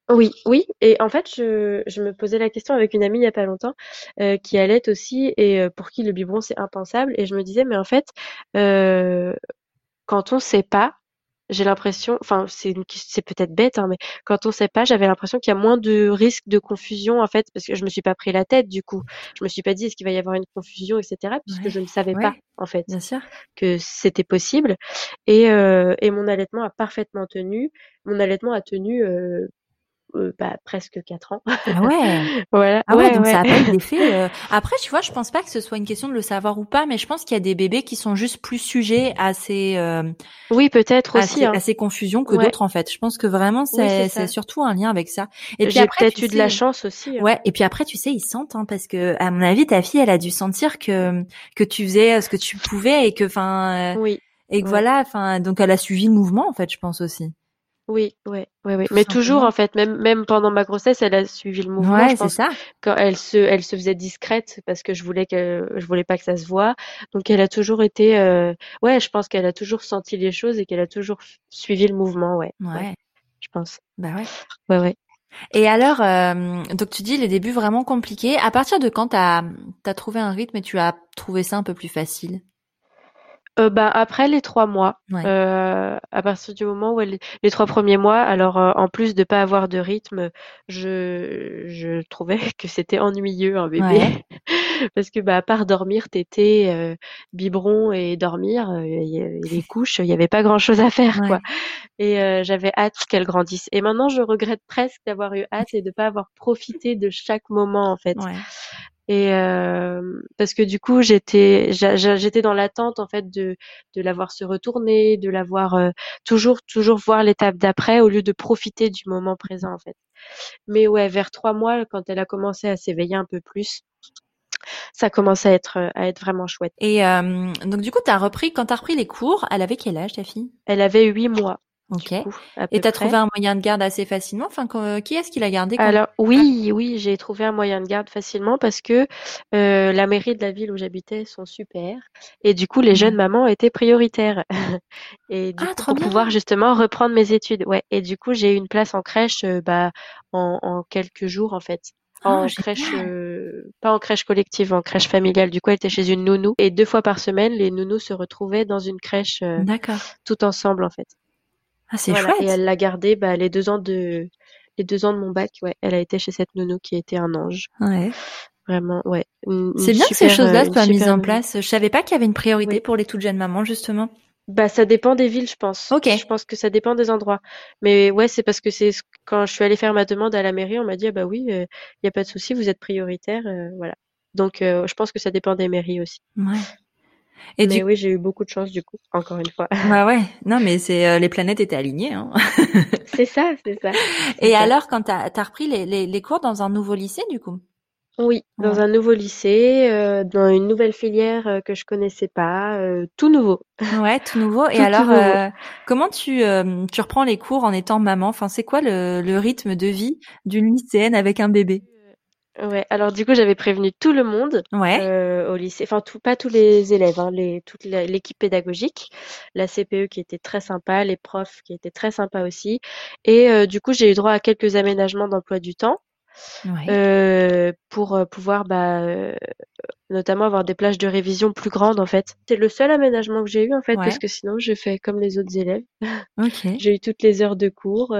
Oui, oui et en fait, je je me posais la question avec une amie il y a pas longtemps, heu, qui allaite aussi et heu, pour qui le biberon c'est impensable et je me disais: «Mais en fait, heu, quand on sait pas, j'ai l'impression enfin c'est une ques c'est peut-être bête, hein, mais quand on sait pas, j'avais l'impression qu'il y a moins de risques de confusion en fait, parce que je me suis pas pris la tête du coup. Je me suis pas dit: «Est-ce qu'il va y avoir une confusion?» et cetera, puisque Ouais, je ne savais pas ouais, en fait bien sûr. que c'était possible et heu et mon allaitement a parfaitement tenu. Mon allaitement a tenu, heu heu, bah, presque 4 ans. Ah ouais! Voilà, Ah ouais, ouais, donc ouais. ça a pas eu d'effet, heu après tu vois, je pense pas que ce soit une question de le savoir ou pas, mais je pense qu'il y a des bébés qui sont juste plus sujets à ces, hem, Oui, peut-être à aussi, ces hein. à ces confusions que Ouais. d'autres en fait. Je pense que vraiment Oui, c'est ça. surtout un lien avec ça et puis après peut-être eu de la chance aussi, hein. ouais et puis après tu sais, ils sentent, hein, parce qu'à mon avis ta fille elle a dû sentir que que tu faisais, heu, ce que tu pouvais et que enfin, heu Oui, et que voilà, enfin donc elle a suivi le mouvement en fait, je pense aussi. Oui, ouais, ouais, ouais, Tout mais toujours en fait, même même pendant ma grossesse, elle a suivi le mouvement. Je Ouais, c'est pense ça. quand elle se elle se faisait discrète parce que je voulais que je voulais pas que ça se voie, donc elle a toujours été, heu ouais, je pense qu'elle a toujours senti les choses et qu'elle a toujours suivi le mouvement, ouais, ouais, Ouais. je pense. Bah ouais. Ouais, ouais. Et alors, hem, donc tu dis les débuts vraiment compliqués. À partir de quand tu as, tu as trouvé un rythme et tu as trouvé ça un peu plus facile? Heu, bah, après les 3 mois, Ouais. heu, à partir du moment où elle les 3 premiers mois, alors, heu, en plus de pas avoir de rythme, je je trouvais que c'était ennuyeux un bébé Ouais. parce que, bah, à part dormir, téter, heu, biberon et dormir, et et les couches, il y avait pas grand chose à faire, quoi et j'avais hâte qu'elle grandisse et maintenant je regrette presque d'avoir eu hâte et de pas avoir profité de chaque moment, en fait Ouais. Et hem, parce que du coup, j'étais j'étais dans l'attente, en fait, de de la voir se retourner, de la voir, heu, toujours toujours voir l'étape d'après au lieu de profiter du moment présent, en fait. Mais ouais, vers 3 mois, quand elle a commencé à s'éveiller un peu plus ça commençait à être, heu, à être vraiment chouette. Et hem, donc du coup, tu as repris quand tu as repris les cours, elle avait quel âge ta fille? Elle avait 8 mois, OK coup, à et tu as trouvé un moyen de garde assez facilement? Enfin que qui est-ce qui l'a quand? Alors oui, oui, j'ai trouvé un moyen de garde facilement parce que, heu, la mairie de la ville où j'habitais sont super et du coup, les jeunes Ouais. mamans étaient prioritaires et du Ah coup, pour pouvoir justement reprendre mes études. Ouais et du coup, j'ai eu une place en crèche, heu, bah, en en quelques jours, en fait. Oh En crèche, génial! heu, pas en crèche collective, en crèche familiale. Du coup, elle était chez une nounou et 2 fois par semaine, les nounous se retrouvaient dans une crèche, toutes ensemble, en fait. Ah c'est Voilà et chouette! elle l'a gardée, bah, les 2 ans de les 2 ans de mon bac, ouais, elle a été chez cette nounou qui était un ange. Ouais. Vraiment, ouais, C'est bien que ces choses-là une soient mises en place. Je savais pas qu'il y avait une priorité pour les toutes jeunes mamans justement. Bah, ça dépend des villes, je pense. Je OK. pense que ça dépend des endroits. Mais ouais, c'est parce que c'est ce quand je suis allée faire ma demande à la mairie, on m'a dit: «Ah bah oui, heu, il y a pas de souci, vous êtes prioritaire», heu, voilà. Donc je pense que ça dépend des mairies aussi. Mouais et du Mais oui, j'ai eu beaucoup de chance du coup, encore une fois. Bah ouais, non mais c'est, heu, les planètes étaient alignées, hein. C'est ça, c'est ça, Et ça. alors quand tu as repris les les les cours dans un nouveau lycée du coup? Oui, dans un nouveau lycée, heu, dans une nouvelle filière, heu, que je connaissais pas, heu, tout nouveau. Ouais, tout nouveau et Tout, tout alors, nouveau. heu, comment tu, tu reprends les cours en étant maman? Enfin, c'est quoi le le rythme de vie d'une lycéenne avec un bébé? Ouais, alors du coup, j'avais prévenu tout le monde, Ouais. heu, au lycée, enfin tout pas tous les élèves, hein, les toute la l'équipe pédagogique, la CPE qui était très sympa, les profs qui étaient très sympas aussi et heu, du coup, j'ai eu droit à quelques aménagements d'emploi du temps, Ouais. heu, pour, pouvoir, bah, notamment avoir des plages de révision plus grandes, en fait. C'est le seul aménagement que j'ai eu, en fait, parce Ouais. que sinon j'ai fait comme les autres élèves. OK. J'ai eu toutes les heures de cours,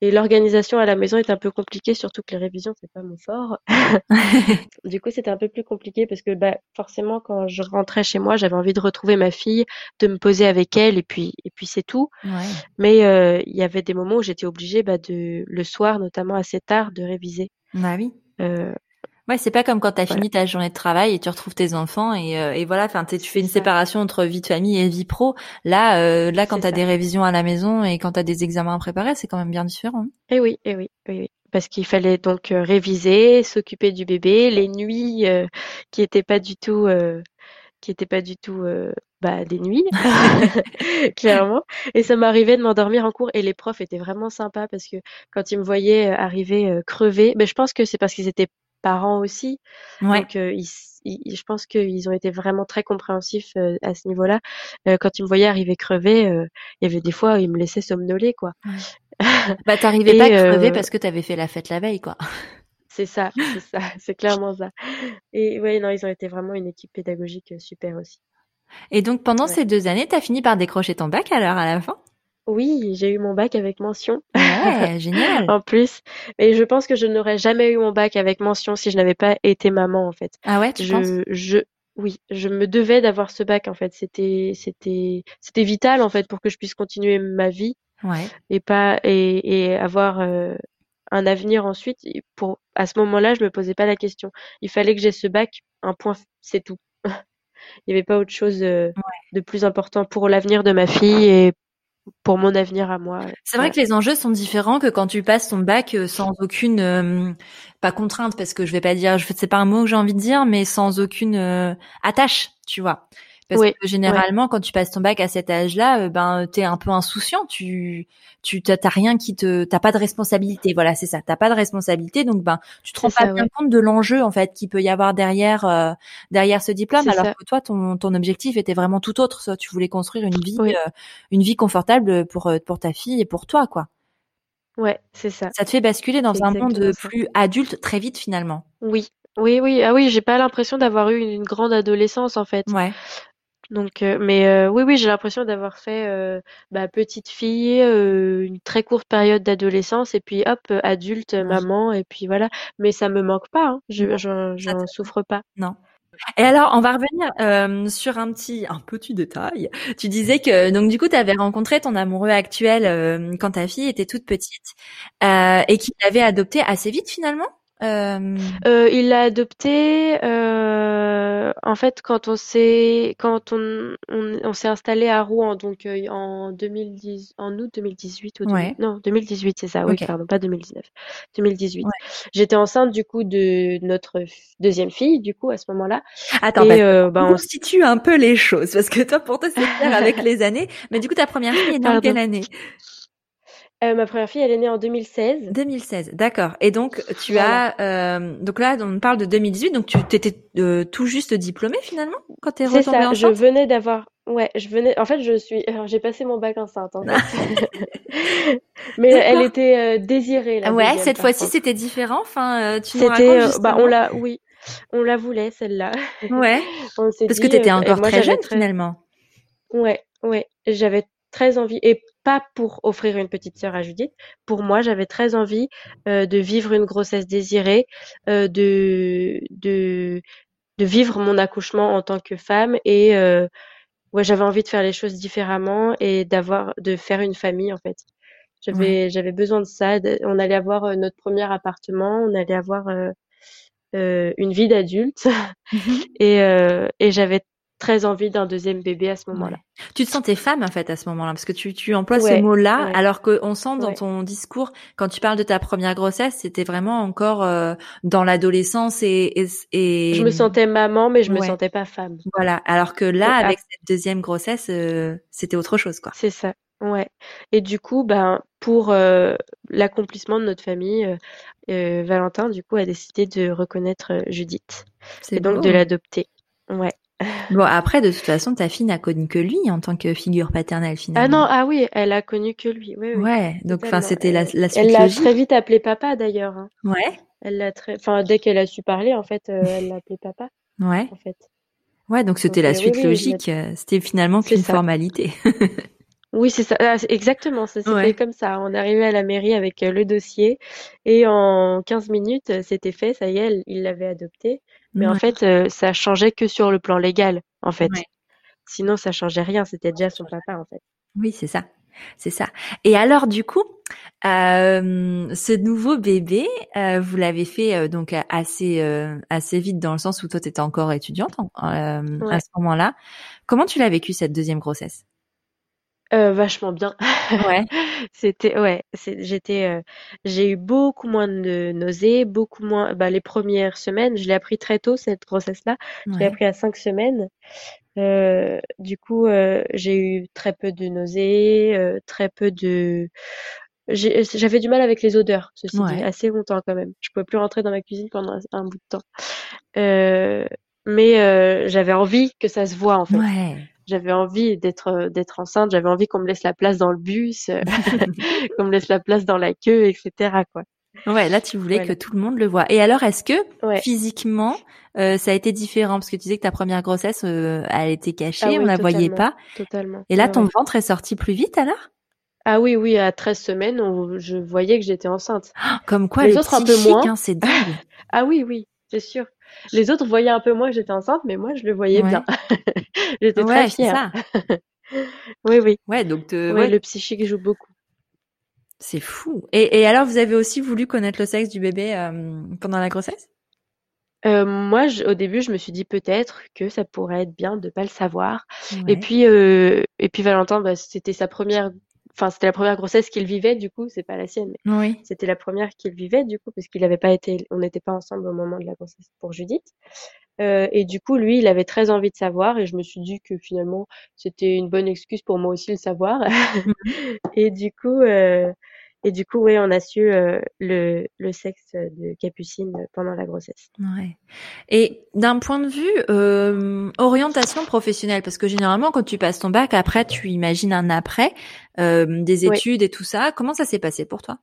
et l'organisation à la maison est un peu compliquée, surtout que les révisions, c'est pas mon fort. Du coup, c'était un peu plus compliqué parce que, bah, forcément, quand je rentrais chez moi, j'avais envie de retrouver ma fille, de me poser avec elle et puis et puis c'est tout. Ouais. Mais heu, il y avait des moments où j'étais obligée, bah, de le soir, notamment assez tard, de réviser. Bah oui. Heu, Ouais, c'est pas comme quand tu as voilà. fini ta journée de travail et tu retrouves tes enfants et heu et voilà, enfin tu fais une séparation entre vie de famille et vie pro. Là, heu, là quand tu as ça. des révisions à la maison et quand tu as des examens à préparer, c'est quand même bien différent. Et oui, et oui, oui, oui. Parce qu'il fallait donc, heu, réviser, s'occuper du bébé, les nuits, heu, qui étaient pas du tout, heu, qui étaient pas du tout, heu, bah, des nuits, clairement et ça m'arrivait de m'endormir en cours et les profs étaient vraiment sympas parce que quand ils me voyaient, arriver, heu, crevée, beh, je pense que c'est parce qu'ils étaient parents aussi, Ouais. donc ils ils je pense qu'ils ont été vraiment très compréhensifs, heu, à ce niveau-là. Heu, quand ils me voyaient arriver crevée, heu, il y avait des fois, ils me laissaient somnoler, quoi. Ouais. Bah, t'arrivais pas crever parce que t'avais fait la fête la veille, quoi. C'est ça, c'est ça, c'est clairement ça. Et ouais, non, ils ont été vraiment une équipe pédagogique super aussi. Et donc pendant ces deux années, t'as fini par décrocher ton bac alors à la fin? Oui, j'ai eu mon bac avec mention. Ouais, génial. en plus, et je pense que je n'aurais jamais eu mon bac avec mention si je n'avais pas été maman en fait. Ah ouais, tu je, penses? je, oui, je me devais d'avoir ce bac en fait. C'était, c'était, c'était vital en fait pour que je puisse continuer ma vie. Ouais. Et pas et, et avoir euh, un avenir ensuite. Pour à ce moment-là, je me posais pas la question. Il fallait que j'ai ce bac. Un point, c'est tout. Il n'y avait pas autre chose euh, de plus important pour l'avenir de ma fille et pour mon avenir à moi. C'est vrai que les enjeux sont différents que quand tu passes ton bac euh, sans aucune euh, pas contrainte parce que je vais pas dire je sais pas un mot que j'ai envie de dire mais sans aucune euh, attache, tu vois. Parce que généralement, quand tu passes ton bac à cet âge-là, euh, ben t'es un peu insouciant. Tu, tu t'as rien qui te, t'as pas de responsabilité. Voilà, c'est ça. T'as pas de responsabilité, donc ben tu te rends pas bien compte de l'enjeu en fait qui peut y avoir derrière, euh, derrière ce diplôme. Alors que toi, ton, ton objectif était vraiment tout autre. Ça, tu voulais construire une vie, euh, une vie confortable pour pour ta fille et pour toi, quoi. Ouais, c'est ça. Ça te fait basculer dans un monde plus adulte très vite finalement. Oui, oui, oui, ah oui, j'ai pas l'impression d'avoir eu une grande adolescence en fait. Ouais. Donc, euh, mais euh, oui, oui, j'ai l'impression d'avoir fait euh, bah, petite fille, une très courte période d'adolescence, et puis hop, adulte, maman, et puis voilà. Mais ça me manque pas, hein. je j'en souffre pas. Non. Et alors, on va revenir sur un petit, un petit détail. Tu disais que donc du coup, tu avais rencontré ton amoureux actuel quand ta fille était toute petite et qu'il l'avait adopté assez vite finalement? Euh... Euh, il l'a adopté euh, en fait quand on s'est quand on, on, on s'est installé à Rouen donc euh, en 2010 en août 2018 ou non 2018 c'est ça oui pardon pas 2019 2018 j'étais enceinte du coup de notre deuxième fille du coup à ce moment-là. Attends et, bah, bah, on constitue un peu les choses parce que toi pour toi c'est clair avec les années mais du coup ta première fille est en quelle année? Euh, ma première fille, elle est née en 2016. 2016, d'accord. Et donc tu as, euh, donc là, on parle de 2018, donc tu étais euh, tout juste diplômée finalement quand t'es retombée ça, Je venais d'avoir, ouais, je venais. En fait, je suis, j'ai passé mon bac enceinte. En fait. Mais elle était désirée. La ouais, cette fois-ci c'était différent. Enfin, tu C'était, bah on l'a, oui, on la voulait celle-là. Ouais. Parce dit, que t'étais encore très jeune finalement. Ouais, ouais. J'avais très envie et pas pour offrir une petite sœur à Judith. Pour moi, j'avais très envie euh, de vivre une grossesse désirée, euh, de, de, de vivre mon accouchement en tant que femme et euh, ouais, j'avais envie de faire les choses différemment et d'avoir, de faire une famille en fait. J'avais, j'avais besoin de ça. On allait avoir euh, notre premier appartement, on allait avoir euh, euh, une vie d'adulte et, et j'avais très envie d'un deuxième bébé à ce moment-là. Tu te sentais femme en fait à ce moment-là parce que tu, tu emploies ce mot-là alors qu'on sent dans ton discours quand tu parles de ta première grossesse c'était vraiment encore euh, dans l'adolescence et, et, je me sentais maman mais je me sentais pas femme. Voilà alors que là avec cette deuxième grossesse euh, c'était autre chose quoi. C'est ça. Ouais. Et du coup, ben pour euh, l'accomplissement de notre famille, Valentin du coup a décidé de reconnaître Judith et donc de l'adopter. Ouais. Bon, après, de toute façon, ta fille n'a connu que lui en tant que figure paternelle, finalement. Ah non, ah oui, elle a connu que lui. Oui, oui. Ouais, donc, enfin, c'était la, la suite Elle l'a très vite appelé papa, d'ailleurs. Hein. Ouais. Elle l'a très, enfin, dès qu'elle a su parler, en fait, euh, elle l'a appelé papa. Ouais. En fait. Ouais, donc c'était la euh, suite logique. Euh, c'était finalement qu'une formalité. Oui, c'est ça, ah, exactement. Ça s'est fait comme ça. On arrivé à la mairie avec le dossier et en 15 minutes, c'était fait. Ça y est, il l'avait adopté. Mais en fait, euh, ça changeait que sur le plan légal, en fait. Sinon, ça changeait rien. C'était déjà son papa, en fait. Oui, c'est ça. C'est ça. Et alors, du coup, euh, ce nouveau bébé, euh, vous l'avez fait donc assez assez vite dans le sens où toi, tu étais encore étudiante à ce moment-là. Comment tu l'as vécu cette deuxième grossesse? Euh, vachement bien. Ouais. C'était ouais, j'étais, euh, j'ai eu beaucoup moins de nausées, beaucoup moins bah, les premières semaines, je l'ai appris très tôt cette grossesse-là. Je l'ai appris à cinq semaines. Euh, du coup, j'ai eu très peu de nausées, très peu de j'avais du mal avec les odeurs, ceci dit, assez longtemps quand même. Je pouvais plus rentrer dans ma cuisine pendant un bout de temps. mais, j'avais envie que ça se voit en fait. Ouais. J'avais envie d'être d'être enceinte, j'avais envie qu'on me laisse la place dans le bus, qu'on me laisse la place dans la queue, etc. Quoi. Ouais, là tu voulais que tout le monde le voit. Et alors, est-ce que physiquement, euh, ça a été différent? Parce que tu disais que ta première grossesse, euh, elle était cachée, ah on la voyait pas. Totalement. Et là, ton ventre est sorti plus vite alors? Ah oui, oui, à 13 semaines, je voyais que j'étais enceinte. comme quoi, les autres un peu moins. Hein, c'est dingue. ah oui, oui, c'est sûr. Les autres voyaient un peu moins que j'étais enceinte, mais moi, je le voyais bien. j'étais très fière. oui, oui. Ouais, donc ouais, le psychique joue beaucoup. C'est fou. Et, et, alors, vous avez aussi voulu connaître le sexe du bébé euh, pendant la grossesse? Euh, moi, au début, je me suis dit peut-être que ça pourrait être bien de pas le savoir. Et puis, euh, et puis Valentin, bah, c'était sa première, enfin c'était la première grossesse qu'il vivait. Du coup, c'est pas la sienne, mais oui. c'était la première qu'il vivait du coup, parce qu'il n'avait pas été, on n'était pas ensemble au moment de la grossesse pour Judith. Euh, et du coup, lui, il avait très envie de savoir, et je me suis dit que finalement, c'était une bonne excuse pour moi aussi le savoir. Mmh et du coup, euh, et du coup, oui, on a su euh, le, le, sexe de Capucine pendant la grossesse. Ouais. Et d'un point de vue euh, orientation professionnelle, parce que généralement, quand tu passes ton bac, après, tu imagines un après, euh, des études et tout ça. Comment ça s'est passé pour toi?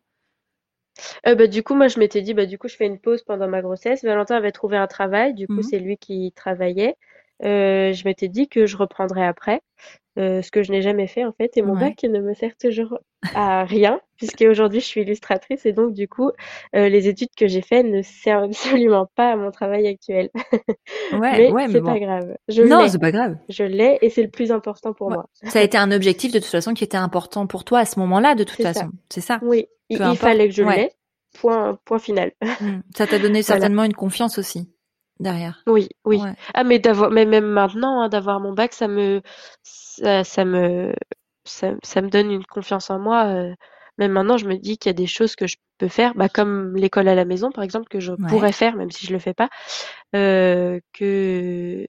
Euh, bah, du coup, moi, je m'étais dit, bah, du coup, je fais une pause pendant ma grossesse. Valentin avait trouvé un travail, du coup, mmh c'est lui qui travaillait. Euh, je m'étais dit que je reprendrais après, euh, ce que je n'ai jamais fait en fait. Et mon bac ne me sert toujours à rien, puisque aujourd'hui je suis illustratrice et donc du coup, euh, les études que j'ai faites ne servent absolument pas à mon travail actuel. Ouais, mais c'est pas grave. Je non, c'est pas grave. Je l'ai et c'est le plus important pour moi. Ça a été un objectif de toute façon qui était important pour toi à ce moment-là, de toute façon. C'est ça. Oui, il, fallait que je l'ai. Point, point final. Mmh. Ça t'a donné certainement une confiance aussi derrière. Oui, oui. Ah, mais d'avoir, mais même maintenant, hein, d'avoir mon bac, ça me, ça, ça me, ça, ça, me donne une confiance en moi. Euh, même maintenant, je me dis qu'il y a des choses que je peux faire, bah, comme l'école à la maison, par exemple, que je pourrais faire, même si je le fais pas, euh, que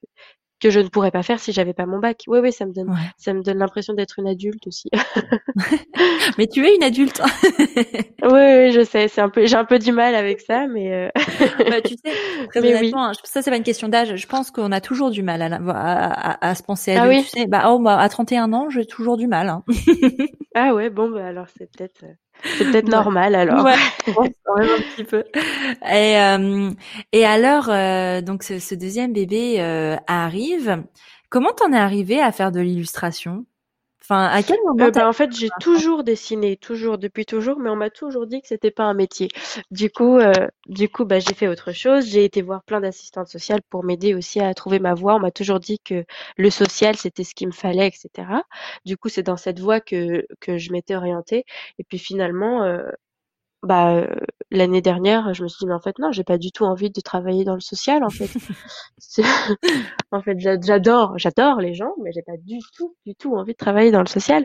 que je ne pourrais pas faire si j'avais pas mon bac. Oui, oui, ça me donne, ça me donne l'impression d'être une adulte aussi. mais tu es une adulte. oui, oui, je sais. C'est un peu, j'ai un peu du mal avec ça, mais. Euh... bah, tu sais, très mais honnêtement, oui. ça c'est pas une question d'âge. Je pense qu'on a toujours du mal à, à, à, se penser adulte. Ah oui. Tu sais, bah, oh, bah, à 31 ans, j'ai toujours du mal. Hein. ah ouais, bon, bah alors c'est peut-être. C'est peut-être normal alors. Ouais, quand même un petit peu. Et, euh, et alors, euh, donc ce, ce, deuxième bébé euh, arrive. Comment t'en es arrivé à faire de l'illustration? Enfin, à quel moment euh, bah, En fait, j'ai toujours dessiné, toujours depuis toujours, mais on m'a toujours dit que c'était pas un métier. Du coup, euh, du coup, bah, j'ai fait autre chose. J'ai été voir plein d'assistantes sociales pour m'aider aussi à trouver ma voie. On m'a toujours dit que le social c'était ce qu'il me fallait, etc. Du coup, c'est dans cette voie que que je m'étais orientée. Et puis finalement, euh, bah euh, l'année dernière, je me suis dit mais en fait non, j'ai pas du tout envie de travailler dans le social en fait. en fait, j'adore, j'adore les gens, mais j'ai pas du tout, du tout envie de travailler dans le social.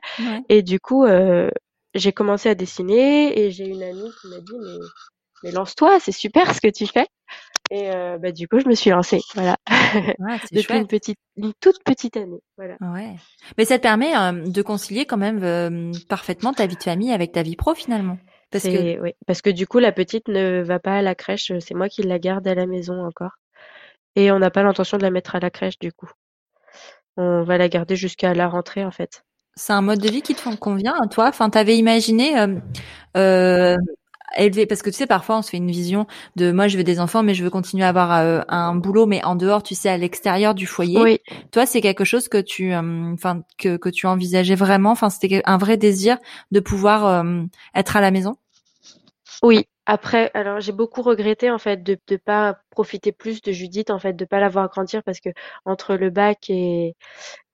Et du coup, euh, j'ai commencé à dessiner et j'ai une amie qui m'a dit mais mais lance-toi, c'est super ce que tu fais. Et euh, bah, du coup, je me suis lancée, voilà. Depuis une petite, une toute petite année, voilà. Ouais. Mais ça te permet de concilier quand même parfaitement ta vie de famille avec ta vie pro finalement. Parce que... Oui, parce que du coup, la petite ne va pas à la crèche. C'est moi qui la garde à la maison encore. Et on n'a pas l'intention de la mettre à la crèche du coup. On va la garder jusqu'à la rentrée en fait. C'est un mode de vie qui te convient à toi? Enfin, t'avais imaginé euh, euh, élever parce que tu sais parfois on se fait une vision de moi je veux des enfants mais je veux continuer à avoir euh, un boulot mais en dehors tu sais à l'extérieur du foyer. Oui. Toi c'est quelque chose que tu euh, enfin que que tu envisageais vraiment? Enfin c'était un vrai désir de pouvoir euh, être à la maison? Oui. Après, alors j'ai beaucoup regretté en fait de ne pas profiter plus de Judith, en fait, de pas la voir grandir parce que entre le bac et,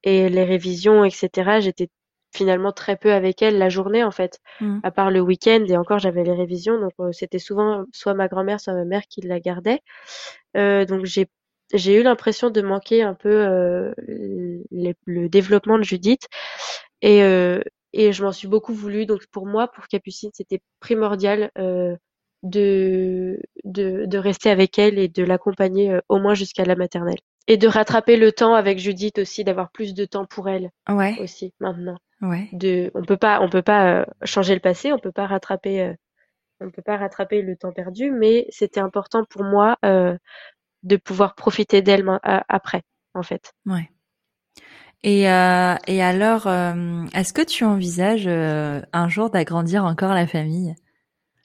et les révisions, etc., j'étais finalement très peu avec elle la journée en fait, mmh. à part le week-end et encore j'avais les révisions donc euh, c'était souvent soit ma grand-mère soit ma mère qui la gardait. Euh, donc j'ai j'ai eu l'impression de manquer un peu euh, le développement de Judith et et je m'en suis beaucoup voulu donc pour moi pour Capucine c'était primordial de, de, de rester avec elle et de l'accompagner au moins jusqu'à la maternelle. Et de rattraper le temps avec Judith aussi, d'avoir plus de temps pour elle ouais. aussi maintenant. Ouais. De, on peut pas, on peut pas euh, changer le passé, on peut pas rattraper, euh, on peut pas rattraper le temps perdu, mais c'était important pour moi euh, de pouvoir profiter d'elle après, en fait. Ouais. Et, euh, et alors, euh, est-ce que tu envisages euh, un jour d'agrandir encore la famille?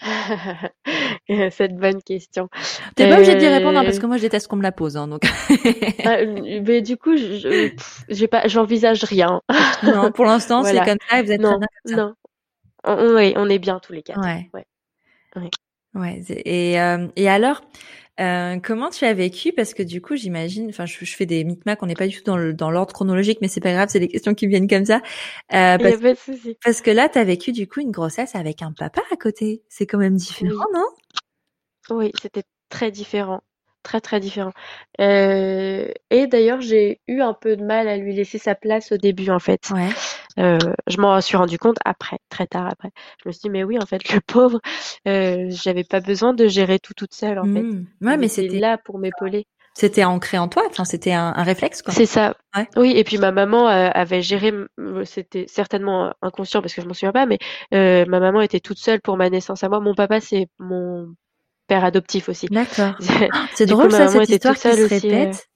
Cette bonne question. T'es pas obligé d'y répondre hein, parce que moi je déteste qu'on me la pose, hein, donc. Ah, mais du coup, je, j'ai pas, j'envisage rien. non, pour l'instant c'est comme ça et vous êtes non, très bien comme ça. Non, on, on, on est bien tous les quatre. Ouais. ouais. ouais. Ouais. Et, et alors, euh, comment tu as vécu? Parce que du coup, j'imagine, enfin, je, fais des micmacs, on n'est pas du tout dans, le, dans l'ordre chronologique, mais c'est pas grave, c'est des questions qui viennent comme ça. Euh, parce, pas de souci. parce que là, tu as vécu du coup une grossesse avec un papa à côté. C'est quand même différent, non? Oui, c'était très différent très très différent. Euh, et d'ailleurs, j'ai eu un peu de mal à lui laisser sa place au début, en fait. Ouais. Euh, je m'en suis rendu compte après, très tard après. Je me suis dit, mais oui, en fait, le pauvre, euh, j'avais pas besoin de gérer tout toute seule, en fait. Mmh. Ouais, mais c'était là pour m'épauler. C'était ancré en toi, enfin, c'était un, un, réflexe, quoi. C'est ça. Ouais. Oui, et puis ma maman euh, avait géré, c'était certainement inconscient parce que je m'en souviens pas, mais euh, ma maman était toute seule pour ma naissance à moi. Mon papa, c'est mon père adoptif aussi. D'accord. c'est drôle ça, cette histoire qui se euh, répète.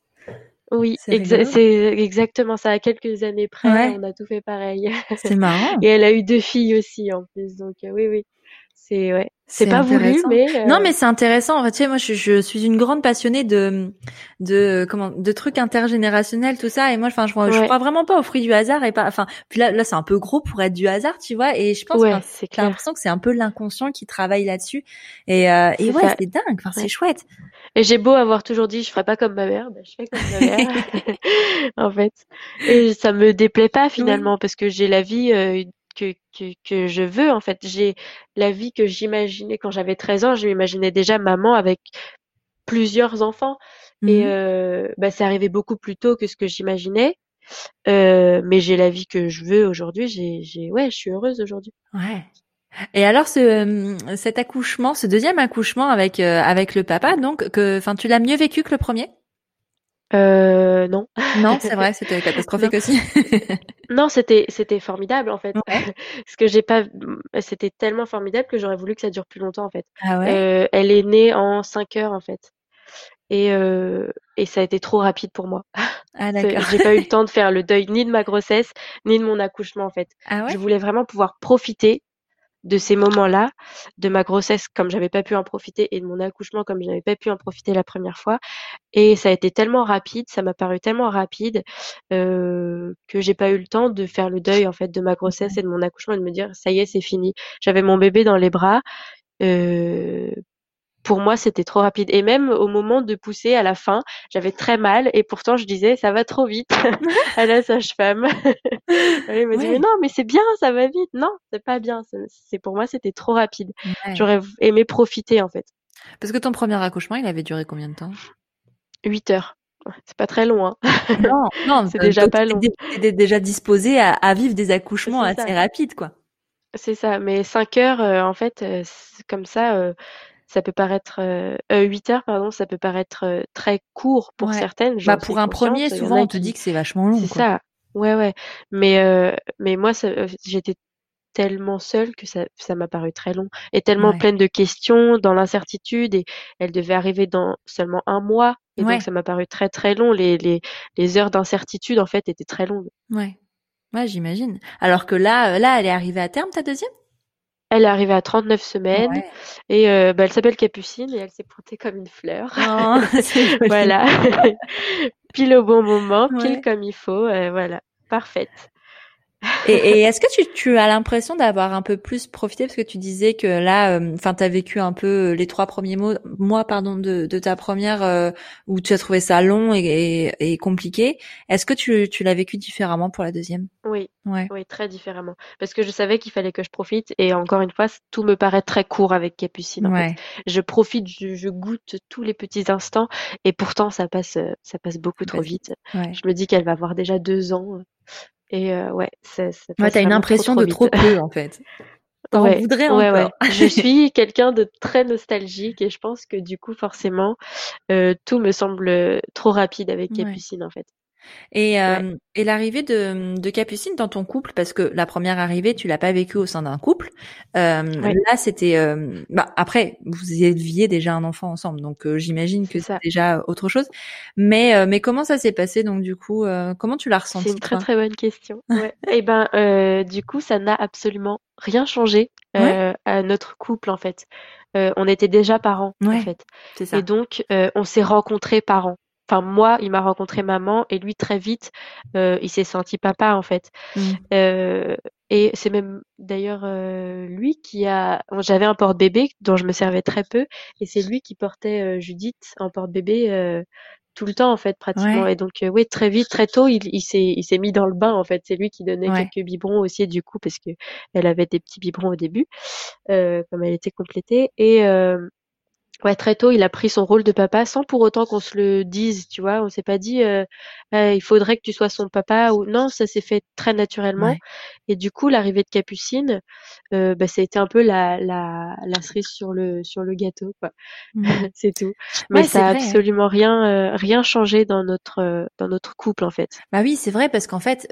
Oui, c'est exactement ça. À quelques années près, on a tout fait pareil. C'est marrant. Et elle a eu deux filles aussi en plus, donc euh, oui, oui. C'est ouais. C'est pas voulu, mais euh... non, mais c'est intéressant. En fait, tu sais, moi, je, je, suis une grande passionnée de de comment de trucs intergénérationnels, tout ça. Et moi, enfin, je, je crois vraiment pas au fruit du hasard et pas. Enfin, puis là, là, c'est un peu gros pour être du hasard, tu vois. Et je pense ouais, que j'ai l'impression que c'est un peu l'inconscient qui travaille là-dessus. Et euh, et ouais, c'est dingue. Enfin, c'est chouette. Et j'ai beau avoir toujours dit, je ferai pas comme ma mère, ben, je fais comme ma mère, en fait. Et ça me déplaît pas finalement parce que j'ai la vie euh, que, que, que je veux en fait. J'ai la vie que j'imaginais quand j'avais 13 ans, je m'imaginais déjà maman avec plusieurs enfants mmh et euh, bah, c'est arrivé beaucoup plus tôt que ce que j'imaginais. Euh, mais j'ai la vie que je veux aujourd'hui. J'ai, j'ai, ouais, je suis heureuse aujourd'hui. Ouais. Et alors ce cet accouchement, ce deuxième accouchement avec euh, avec le papa, donc que, enfin, tu l'as mieux vécu que le premier? Euh, non. Non, c'est vrai, c'était catastrophique aussi. non, c'était c'était formidable en fait. Ouais. Parce que j'ai pas, c'était tellement formidable que j'aurais voulu que ça dure plus longtemps en fait. Ah ouais? Euh, elle est née en 5 heures en fait. Et euh, et ça a été trop rapide pour moi. Ah d'accord. j'ai pas eu le temps de faire le deuil ni de ma grossesse ni de mon accouchement en fait. Ah ouais? Je voulais vraiment pouvoir profiter de ces moments-là, de ma grossesse comme j'avais pas pu en profiter et de mon accouchement comme je n'avais pas pu en profiter la première fois. Et ça a été tellement rapide, ça m'a paru tellement rapide euh, que j'ai pas eu le temps de faire le deuil en fait de ma grossesse et de mon accouchement et de me dire ça y est c'est fini. J'avais mon bébé dans les bras. Euh, pour moi, c'était trop rapide. Et même au moment de pousser à la fin, j'avais très mal et pourtant je disais ça va trop vite à la sage-femme. Elle me dit mais non, mais c'est bien, ça va vite. Non, c'est pas bien. C'est pour moi, c'était trop rapide. Ouais. J'aurais aimé profiter en fait. Parce que ton premier accouchement, il avait duré combien de temps? 8 heures. C'est pas très long. Hein. Non, non, c'est déjà pas long. T'es déjà disposé à, à, vivre des accouchements assez rapides, quoi. C'est ça, mais 5 heures, euh, en fait, euh, comme ça, euh, ça peut paraître euh, 8 heures pardon ça peut paraître très court pour ouais. certaines bah pour un premier souvent on te dit que c'est vachement long c'est ça ouais ouais mais euh, mais moi j'étais tellement seule que ça ça m'a paru très long et tellement ouais. pleine de questions dans l'incertitude et elle devait arriver dans seulement un mois et ouais. donc ça m'a paru très très long les les les heures d'incertitude en fait étaient très longues ouais ouais j'imagine alors que là là elle est arrivée à terme ta deuxième? Elle est arrivée à 39 semaines ouais. et euh, bah, elle s'appelle Capucine et elle s'est pointée comme une fleur. Oh, voilà. pile au bon moment, pile ouais. comme il faut. Euh, voilà. Parfaite. Et, et est-ce que tu, tu as l'impression d'avoir un peu plus profité? Parce que tu disais que là, enfin, euh, tu as vécu un peu les trois premiers mois, mois pardon, de, de ta première euh, où tu as trouvé ça long et, et, et compliqué. Est-ce que tu, tu l'as vécu différemment pour la deuxième? Oui, ouais. oui, très différemment. Parce que je savais qu'il fallait que je profite et encore une fois, tout me paraît très court avec Capucine. En ouais. fait. Je profite, je, je, goûte tous les petits instants et pourtant ça passe, ça passe beaucoup trop vite. Ouais. Je me dis qu'elle va avoir déjà deux ans. Et euh, ouais, ça ouais, t'as une impression trop, trop de trop peu en fait. T'en ouais, voudrais ouais, encore. Ouais. je suis quelqu'un de très nostalgique et je pense que du coup forcément euh, tout me semble trop rapide avec Capucine en fait. Et, euh, et l'arrivée de, de Capucine dans ton couple, parce que la première arrivée, tu l'as pas vécue au sein d'un couple. Euh, Là, c'était. Euh, bah, après, vous éleviez déjà un enfant ensemble, donc euh, j'imagine que c'est déjà autre chose. Mais euh, mais comment ça s'est passé donc du coup Comment tu l'as ressenti C'est une très très bonne question. Ouais. et eh ben du coup, ça n'a absolument rien changé à notre couple en fait. on était déjà parents en fait. Ça. Et donc on s'est rencontrés parents enfin moi, il m'a rencontré maman et lui très vite, euh, il s'est senti papa en fait. Mmh. Euh, et c'est même d'ailleurs euh, lui qui a, j'avais un porte-bébé dont je me servais très peu et c'est lui qui portait Judith en porte-bébé tout le temps en fait pratiquement. Et donc oui très vite, très tôt, il, il s'est il s'est mis dans le bain en fait. C'est lui qui donnait quelques biberons aussi du coup parce que elle avait des petits biberons au début comme elle était complétée et Ouais, très tôt, il a pris son rôle de papa sans pour autant qu'on se le dise, tu vois. On s'est pas dit euh, «Euh, il faudrait que tu sois son papa ou non, ça s'est fait très naturellement. Et du coup, l'arrivée de Capucine, euh, bah, ça a été un peu la, la, la cerise sur le sur le gâteau, quoi. Mmh. c'est tout. Mais ça a absolument rien euh, rien changé dans notre dans notre couple en fait. Bah oui, c'est vrai parce qu'en fait,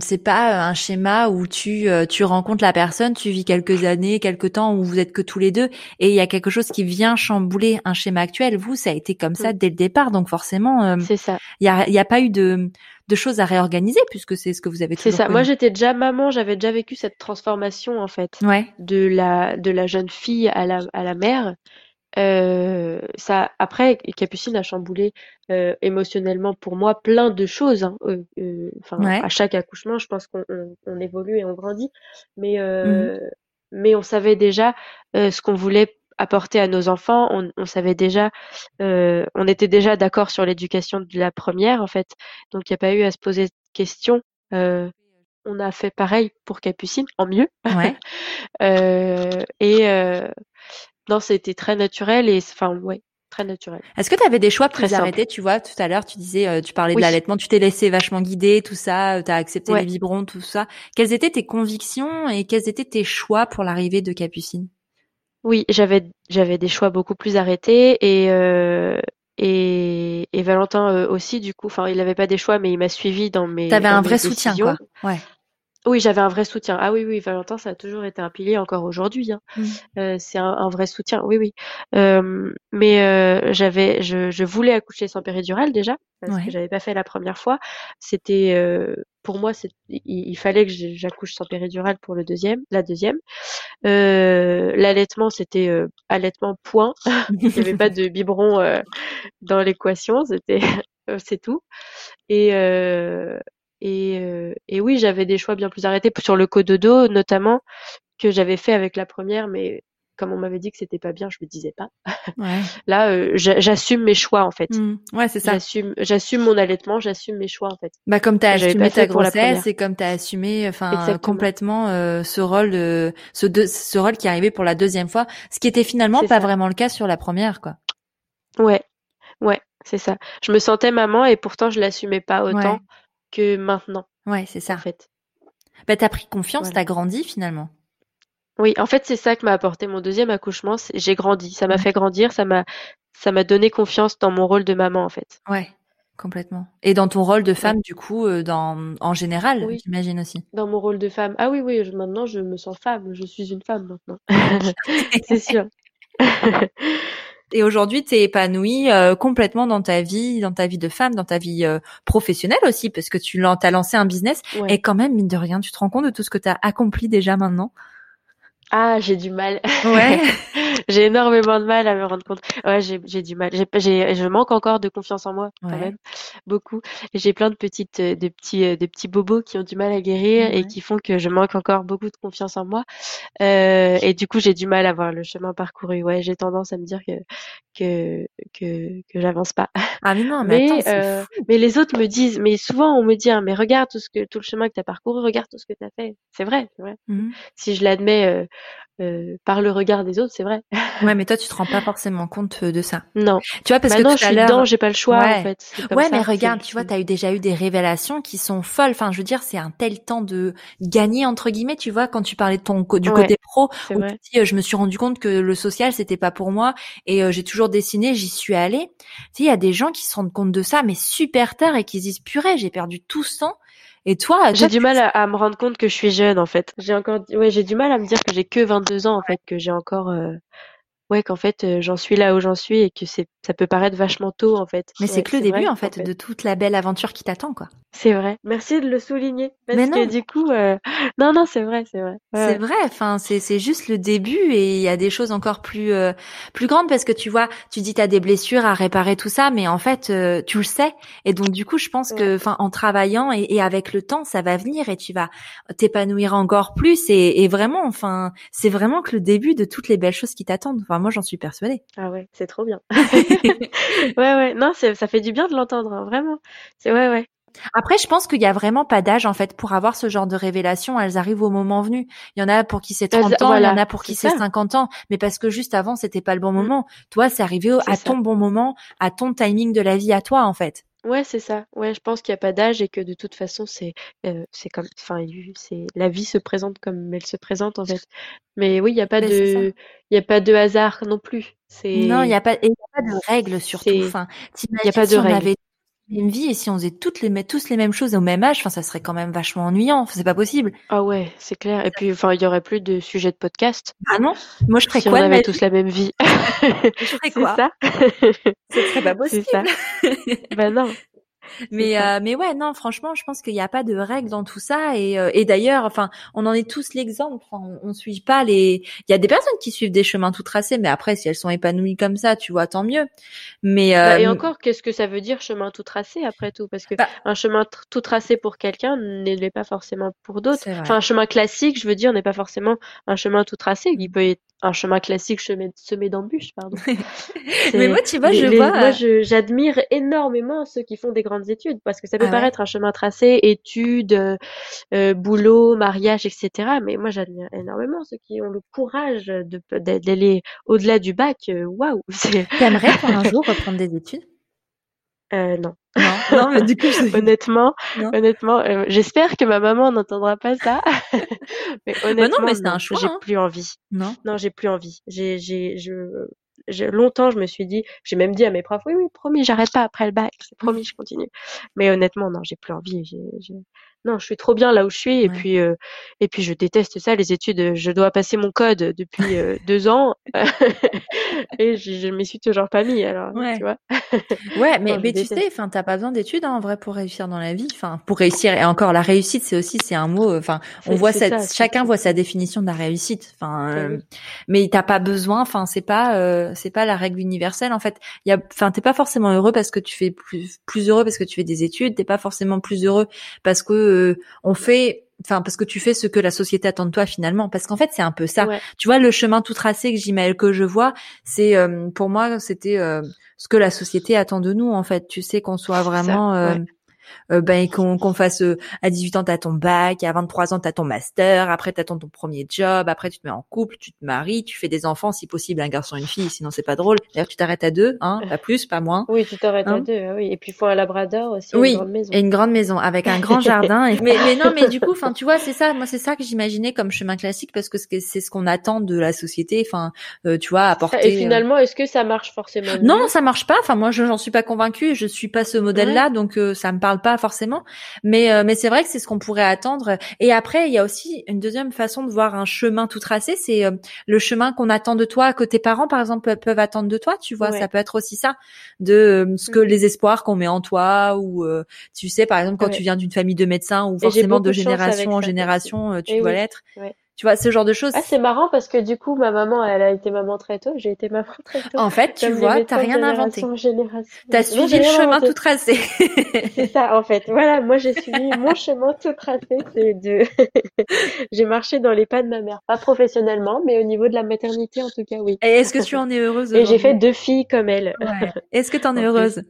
c'est pas un schéma où tu tu rencontres la personne, tu vis quelques années, quelques temps où vous êtes que tous les deux et il y a quelque chose qui vient chambouler un schéma actuel. Vous, ça a été comme ça mmh. dès le départ, donc forcément, euh, c'est ça. Il y a, y a pas eu de, de choses à réorganiser puisque c'est ce que vous avez. C'est ça. Moi, j'étais déjà maman, j'avais déjà vécu cette transformation en fait, ouais. de la de la jeune fille à la à la mère. Euh, ça après Capucine a chamboulé euh, émotionnellement pour moi plein de choses hein. euh, à chaque accouchement je pense qu'on on, on évolue et on grandit mais mmh. mais on savait déjà ce qu'on voulait apporter à nos enfants. On, on savait déjà, euh, on était déjà d'accord sur l'éducation de la première en fait, donc il n'y a pas eu à se poser de questions. Euh, on a fait pareil pour Capucine, en mieux. Ouais. euh, et euh, non, c'était très naturel et enfin ouais, très naturel. Est-ce que tu avais des choix plus arrêtés Tu vois, tout à l'heure, tu disais, euh, tu parlais de l'allaitement, tu t'es laissé vachement guider, tout ça, tu as accepté les biberons, tout ça. Quelles étaient tes convictions et quels étaient tes choix pour l'arrivée de Capucine? Oui, j'avais j'avais des choix beaucoup plus arrêtés et euh, et, et Valentin euh, aussi du coup. Enfin, il n'avait pas des choix, mais il m'a suivi dans mes. T'avais un vrai soutien, quoi. Ouais. Oui, j'avais un vrai soutien. Ah oui, oui, Valentin, ça a toujours été un pilier encore aujourd'hui. Hein. Mmh. Euh, c'est un, un, vrai soutien. Oui, oui. Euh, mais euh, j'avais, je, je, voulais accoucher sans péridurale déjà parce que j'avais pas fait la première fois. C'était euh, pour moi, c'est, il, fallait que j'accouche sans péridurale pour le deuxième, la deuxième. Euh, l'allaitement, c'était euh, allaitement point. Il n'y avait pas de biberon dans l'équation. C'était, c'est tout. Et et, euh, et oui, j'avais des choix bien plus arrêtés sur le cododo notamment que j'avais fait avec la première, mais comme on m'avait dit que c'était pas bien, je me disais pas. Ouais. Là, euh, j'assume mes choix en fait. Mmh. Ouais, c'est ça. J'assume, j'assume mon allaitement, j'assume mes choix en fait. Bah comme t'as assumé ta grossesse et comme t'as assumé, enfin complètement euh, ce rôle, de, ce, de, ce rôle qui arrivait pour la deuxième fois, ce qui était finalement pas vraiment le cas sur la première, quoi. Ouais, ouais, c'est ça. Je me sentais maman et pourtant je l'assumais pas autant que maintenant. Ouais, c'est ça. En fait. Bah, t'as pris confiance, tu t'as grandi finalement. Oui, en fait, c'est ça que m'a apporté mon deuxième accouchement. J'ai grandi, ça m'a fait grandir, ça m'a, ça m'a donné confiance dans mon rôle de maman, en fait. Ouais, complètement. Et dans ton rôle de femme, du coup, euh, dans, en général, j'imagine aussi. Dans mon rôle de femme. Ah oui, oui, maintenant, je me sens femme. Je suis une femme maintenant. c'est sûr. Et aujourd'hui, tu es épanouie euh, complètement dans ta vie, dans ta vie de femme, dans ta vie euh, professionnelle aussi, parce que tu as lancé un business. Et quand même, mine de rien, tu te rends compte de tout ce que tu as accompli déjà maintenant? Ah, j'ai du mal. Ouais. j'ai énormément de mal à me rendre compte. Ouais, j'ai, j'ai du mal. J'ai, j'ai, je manque encore de confiance en moi, quand même, beaucoup. J'ai plein de petites, euh, de petits, euh, de petits bobos qui ont du mal à guérir et qui font que je manque encore beaucoup de confiance en moi. Euh, et du coup, j'ai du mal à voir le chemin parcouru. Ouais, j'ai tendance à me dire que, que, que, que j'avance pas. Ah mais non, mais, attends, euh, mais les autres me disent, mais souvent on me dit, hein, mais regarde tout ce que, tout le chemin que tu as parcouru, regarde tout ce que tu as fait. C'est vrai, c'est vrai. Mmh si je l'admets, euh, euh, par le regard des autres, c'est vrai. Ouais, mais toi, tu te rends pas forcément compte de ça. Non. Tu vois, parce Maintenant, que je tout à suis dedans, j'ai pas le choix Ouais. en fait. Ouais, ça, mais regarde, tu vois, t'as eu déjà eu des révélations qui sont folles. Enfin, je veux dire, c'est un tel temps de gagner entre guillemets. Tu vois, quand tu parlais de ton du Ouais. côté pro, où tu dis, euh, je me suis rendu compte que le social c'était pas pour moi et euh, j'ai toujours dessiné, j'y suis allée. Tu sais, il y a des gens qui se rendent compte de ça, mais super tard et qui se disent purée, j'ai perdu tout ce temps. Et toi, J'ai du mal à, à me rendre compte que je suis jeune en fait. J'ai encore, ouais, j'ai du mal à me dire que j'ai que 22 ans en fait, que j'ai encore, euh, ouais, qu'en fait euh, j'en suis là où j'en suis et que c'est, ça peut paraître vachement tôt en fait. mais c'est Ouais, que le début vrai, en fait, de toute la belle aventure qui t'attend quoi. C'est vrai. Merci de le souligner parce Mais que non. du coup, euh, non, non, c'est vrai, c'est vrai. Ouais, C'est ouais. vrai, enfin c'est c'est juste le début et il y a des choses encore plus euh, plus grandes parce que tu vois, tu dis t'as des blessures à réparer tout ça, mais en fait euh, tu le sais et donc du coup je pense que enfin en travaillant et, et avec le temps ça va venir et tu vas t'épanouir encore plus et, et vraiment enfin c'est vraiment que le début de toutes les belles choses qui t'attendent. Enfin moi j'en suis persuadée. Ah ouais, c'est trop bien. ouais, ouais. Non, ça fait du bien de l'entendre, hein, vraiment. C'est ouais, ouais. Après, je pense qu'il y a vraiment pas d'âge en fait pour avoir ce genre de révélation. Elles arrivent au moment venu. Il y en a pour qui c'est 30 Elles- ans, il y en a pour qui c'est c'est ça. 50 ans, mais parce que juste avant c'était pas le bon Mm. moment. Toi, c'est arrivé à ça. ton bon moment, à ton timing de la vie à toi en fait. Ouais, c'est ça. Ouais, je pense qu'il n'y a pas d'âge et que de toute façon, c'est euh, c'est comme, enfin, il- c'est la vie se présente comme elle se présente en fait. Mais oui, il n'y a pas c'est de, il y a pas de hasard non plus. C'est, Non, il y a pas, et il y a pas de règles surtout. C'est- Enfin, il y a pas de si on avait même vie et si on faisait toutes les, tous les mêmes choses au même âge, enfin, ça serait quand même vachement ennuyant. Enfin, C'est pas possible. Ah ouais, c'est clair. Et puis, enfin, il y aurait plus de sujets de podcast Ah non. Moi, je ferais si on quoi avait tous la même vie. Je ferais C'est quoi? ça. Ce serait pas C'est possible. ça. Ben non. Mais euh, mais ouais non franchement je pense qu'il n'y a pas de règles dans tout ça et euh, et d'ailleurs enfin on en est tous l'exemple enfin, on, on suit pas les il y a des personnes qui suivent des chemins tout tracés mais après si elles sont épanouies comme ça tu vois tant mieux mais euh, Bah, et encore, qu'est-ce que ça veut dire chemin tout tracé après tout? Parce que Bah- un chemin tout tracé pour quelqu'un ne l'est pas forcément pour d'autres. Enfin, un chemin classique, je veux dire, n'est pas forcément un chemin tout tracé. Il peut être un chemin classique semé, semé d'embûches, pardon. mais moi tu vois Les- je les- vois Moi, euh, j'admire énormément ceux qui font des grandes études parce que ça peut Ah ouais paraître un chemin tracé, études, euh, euh, boulot, mariage, etc. Mais moi, j'admire énormément ceux qui ont le courage d'aller au-delà du bac. Euh, Waouh, t'aimerais toi un jour reprendre des études? Euh, non. non non mais du coup je... Honnêtement, Non. honnêtement, euh, j'espère que ma maman n'entendra pas ça. mais honnêtement, mais c'est un choix, j'ai hein. plus envie. non Non, j'ai plus envie. J'ai, j'ai, je- longtemps, je me suis dit, j'ai même dit à mes profs, oui, oui, promis, j'arrête pas après le bac, c'est promis, je continue. Mais honnêtement, non, j'ai plus envie. J'ai- Non, je suis trop bien là où je suis, et Ouais. puis, euh, et puis, je déteste ça, les études. Je dois passer mon code depuis euh, deux ans, et je, je m'y suis toujours pas mis. Alors, Ouais. tu vois? Ouais, mais, Non, je mais tu sais, enfin, t'as pas besoin d'études hein, en vrai pour réussir dans la vie. Enfin, pour réussir et encore la réussite, c'est aussi c'est un mot. Enfin, on voit cette, ça, chacun voit sa définition de la réussite. Enfin, euh, oui. mais t'as pas besoin. Enfin, c'est pas euh, c'est pas la règle universelle. En fait, il y a, enfin, t'es pas forcément heureux parce que tu fais plus plus heureux parce que tu fais des études. T'es pas forcément plus heureux parce que euh, on fait. Enfin, parce que tu fais ce que la société attend de toi finalement. Parce qu'en fait, c'est un peu ça. Ouais. Tu vois, le chemin tout tracé que j'imagine que je vois, c'est euh, pour moi, c'était euh, ce que la société attend de nous en fait. Tu sais qu'on soit vraiment Ça, euh, ouais. Euh, ben qu'on qu'on fasse euh, à 18 ans t'as ton bac, à 23 ans t'as ton master, après t'as ton, ton premier job, après tu te mets en couple, tu te maries, tu fais des enfants si possible un garçon et une fille, sinon c'est pas drôle. D'ailleurs tu t'arrêtes à deux, hein, pas plus, pas moins. Oui, tu t'arrêtes à Hein deux, oui. Et puis il faut un labrador aussi, Oui, une grande maison. Et une grande maison avec un grand jardin. Et- Mais, mais non, mais du coup, enfin, tu vois, c'est ça. Moi, c'est ça que j'imaginais comme chemin classique parce que c'est ce qu'on attend de la société. Enfin, euh, tu vois, apporter. Et finalement, est-ce que ça marche forcément Non, ça marche pas. Enfin, moi, je j'en suis pas convaincue. Je suis pas ce modèle-là, donc euh, ça me parle pas forcément. Mais euh, mais c'est vrai que c'est ce qu'on pourrait attendre. Et après, il y a aussi une deuxième façon de voir un chemin tout tracé. C'est euh, le chemin qu'on attend de toi, que tes parents, par exemple, peuvent- attendre de toi. Tu vois, Ouais. ça peut être aussi ça, de euh, ce que Mhm. les espoirs qu'on met en toi, ou euh, tu sais, par exemple, quand Ouais. tu viens d'une famille de médecins, ou forcément de génération en génération, tu Eh dois oui. l'être. Ouais. Tu vois, ce genre de choses. Ah, c'est marrant parce que du coup, ma maman, elle a été maman très tôt, j'ai été maman très tôt. En fait, tu Comme vois, t'as rien inventé. T'as suivi le chemin inventé. tout tracé. C'est ça, en fait. Voilà, moi, j'ai suivi mon chemin tout tracé. C'est de, j'ai marché dans les pas de ma mère. Pas professionnellement, mais au niveau de la maternité, en tout cas, oui. Et est-ce que tu en es heureuse Et j'ai fait deux filles comme elle. Ouais. Est-ce que t'en es heureuse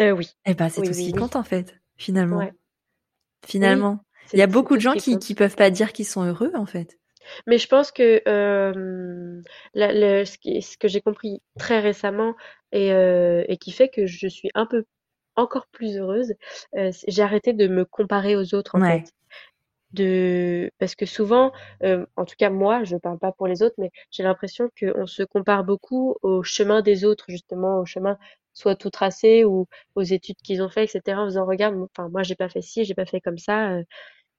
Euh, oui. Eh ben, c'est Oui, tout ce qui oui. compte en fait, finalement. Ouais. Finalement, il y a beaucoup de gens qui qui peuvent pas dire qu'ils sont heureux en fait. Mais je pense que euh, ce, qui, ce que j'ai compris très récemment et, euh, et qui fait que je suis un peu encore plus heureuse, euh, j'ai arrêté de me comparer aux autres en fait. De parce que souvent, euh, en tout cas moi, je parle pas pour les autres, mais j'ai l'impression qu'on se compare beaucoup au chemin des autres, justement, au chemin soit tout tracé ou aux études qu'ils ont fait, etc. En faisant regarde, enfin moi j'ai pas fait ci, j'ai pas fait comme ça.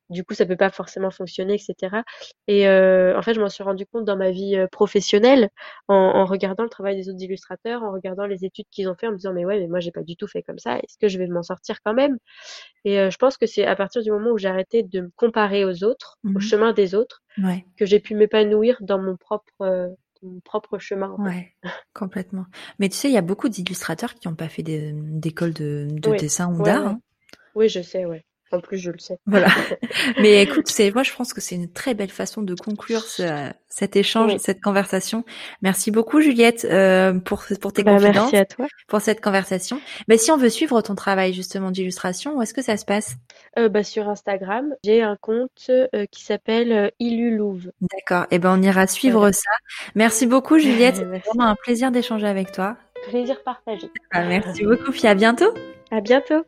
Euh, du coup ça peut pas forcément fonctionner, etc. Et euh, en fait, je m'en suis rendu compte dans ma vie euh, professionnelle en, en, regardant le travail des autres illustrateurs, en regardant les études qu'ils ont fait, en me disant mais ouais, mais moi j'ai pas du tout fait comme ça. Est-ce que je vais m'en sortir quand même? Et euh, je pense que c'est à partir du moment où j'ai arrêté de me comparer aux autres, au mmh chemin des autres, ouais. que j'ai pu m'épanouir dans mon propre euh, mon propre chemin. En ouais, complètement. Mais tu sais, il y a beaucoup d'illustrateurs qui n'ont pas fait d'école de, de, dessin ou d'art. Hein. Oui, je sais, ouais. En plus, je le sais. Voilà. Mais écoute, c'est moi, je pense que c'est une très belle façon de conclure ce, cet échange, cette conversation. Merci beaucoup, Juliette, euh, pour pour tes bah, confidences, merci à toi. pour cette conversation. Mais si on veut suivre ton travail justement d'illustration, où est-ce que ça se passe? Euh, bah, sur Instagram, j'ai un compte euh, qui s'appelle Illulouve. D'accord. Et eh ben, on ira suivre ça. Merci beaucoup, Juliette. C'est vraiment un plaisir d'échanger avec toi. Plaisir partagé. Ah, merci beaucoup. Puis à bientôt. À bientôt.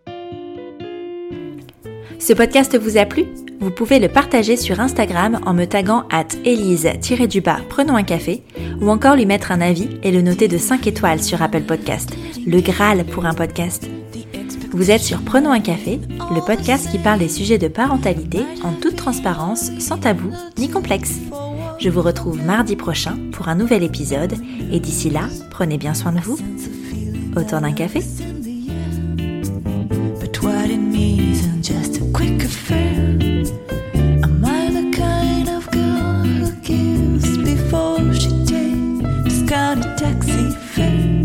Ce podcast vous a plu? Vous pouvez le partager sur Instagram en me taguant at Elise-du-bas prenons un café ou encore lui mettre un avis et le noter de 5 étoiles sur Apple Podcast, le Graal pour un podcast. Vous êtes sur Prenons un café, le podcast qui parle des sujets de parentalité en toute transparence, sans tabou ni complexe. Je vous retrouve mardi prochain pour un nouvel épisode et d'ici là, prenez bien soin de vous. Autour d'un café out taxi fare.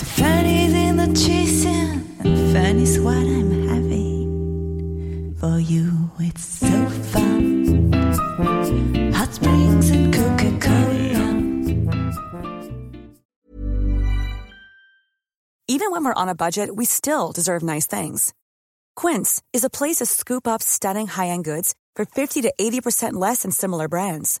The fanny's in the chasing, and fanny's what I'm having. For you, it's so fun. Hot springs and Coca Cola. Even when we're on a budget, we still deserve nice things. Quince is a place to scoop up stunning high end goods for 50 to 80% less than similar brands.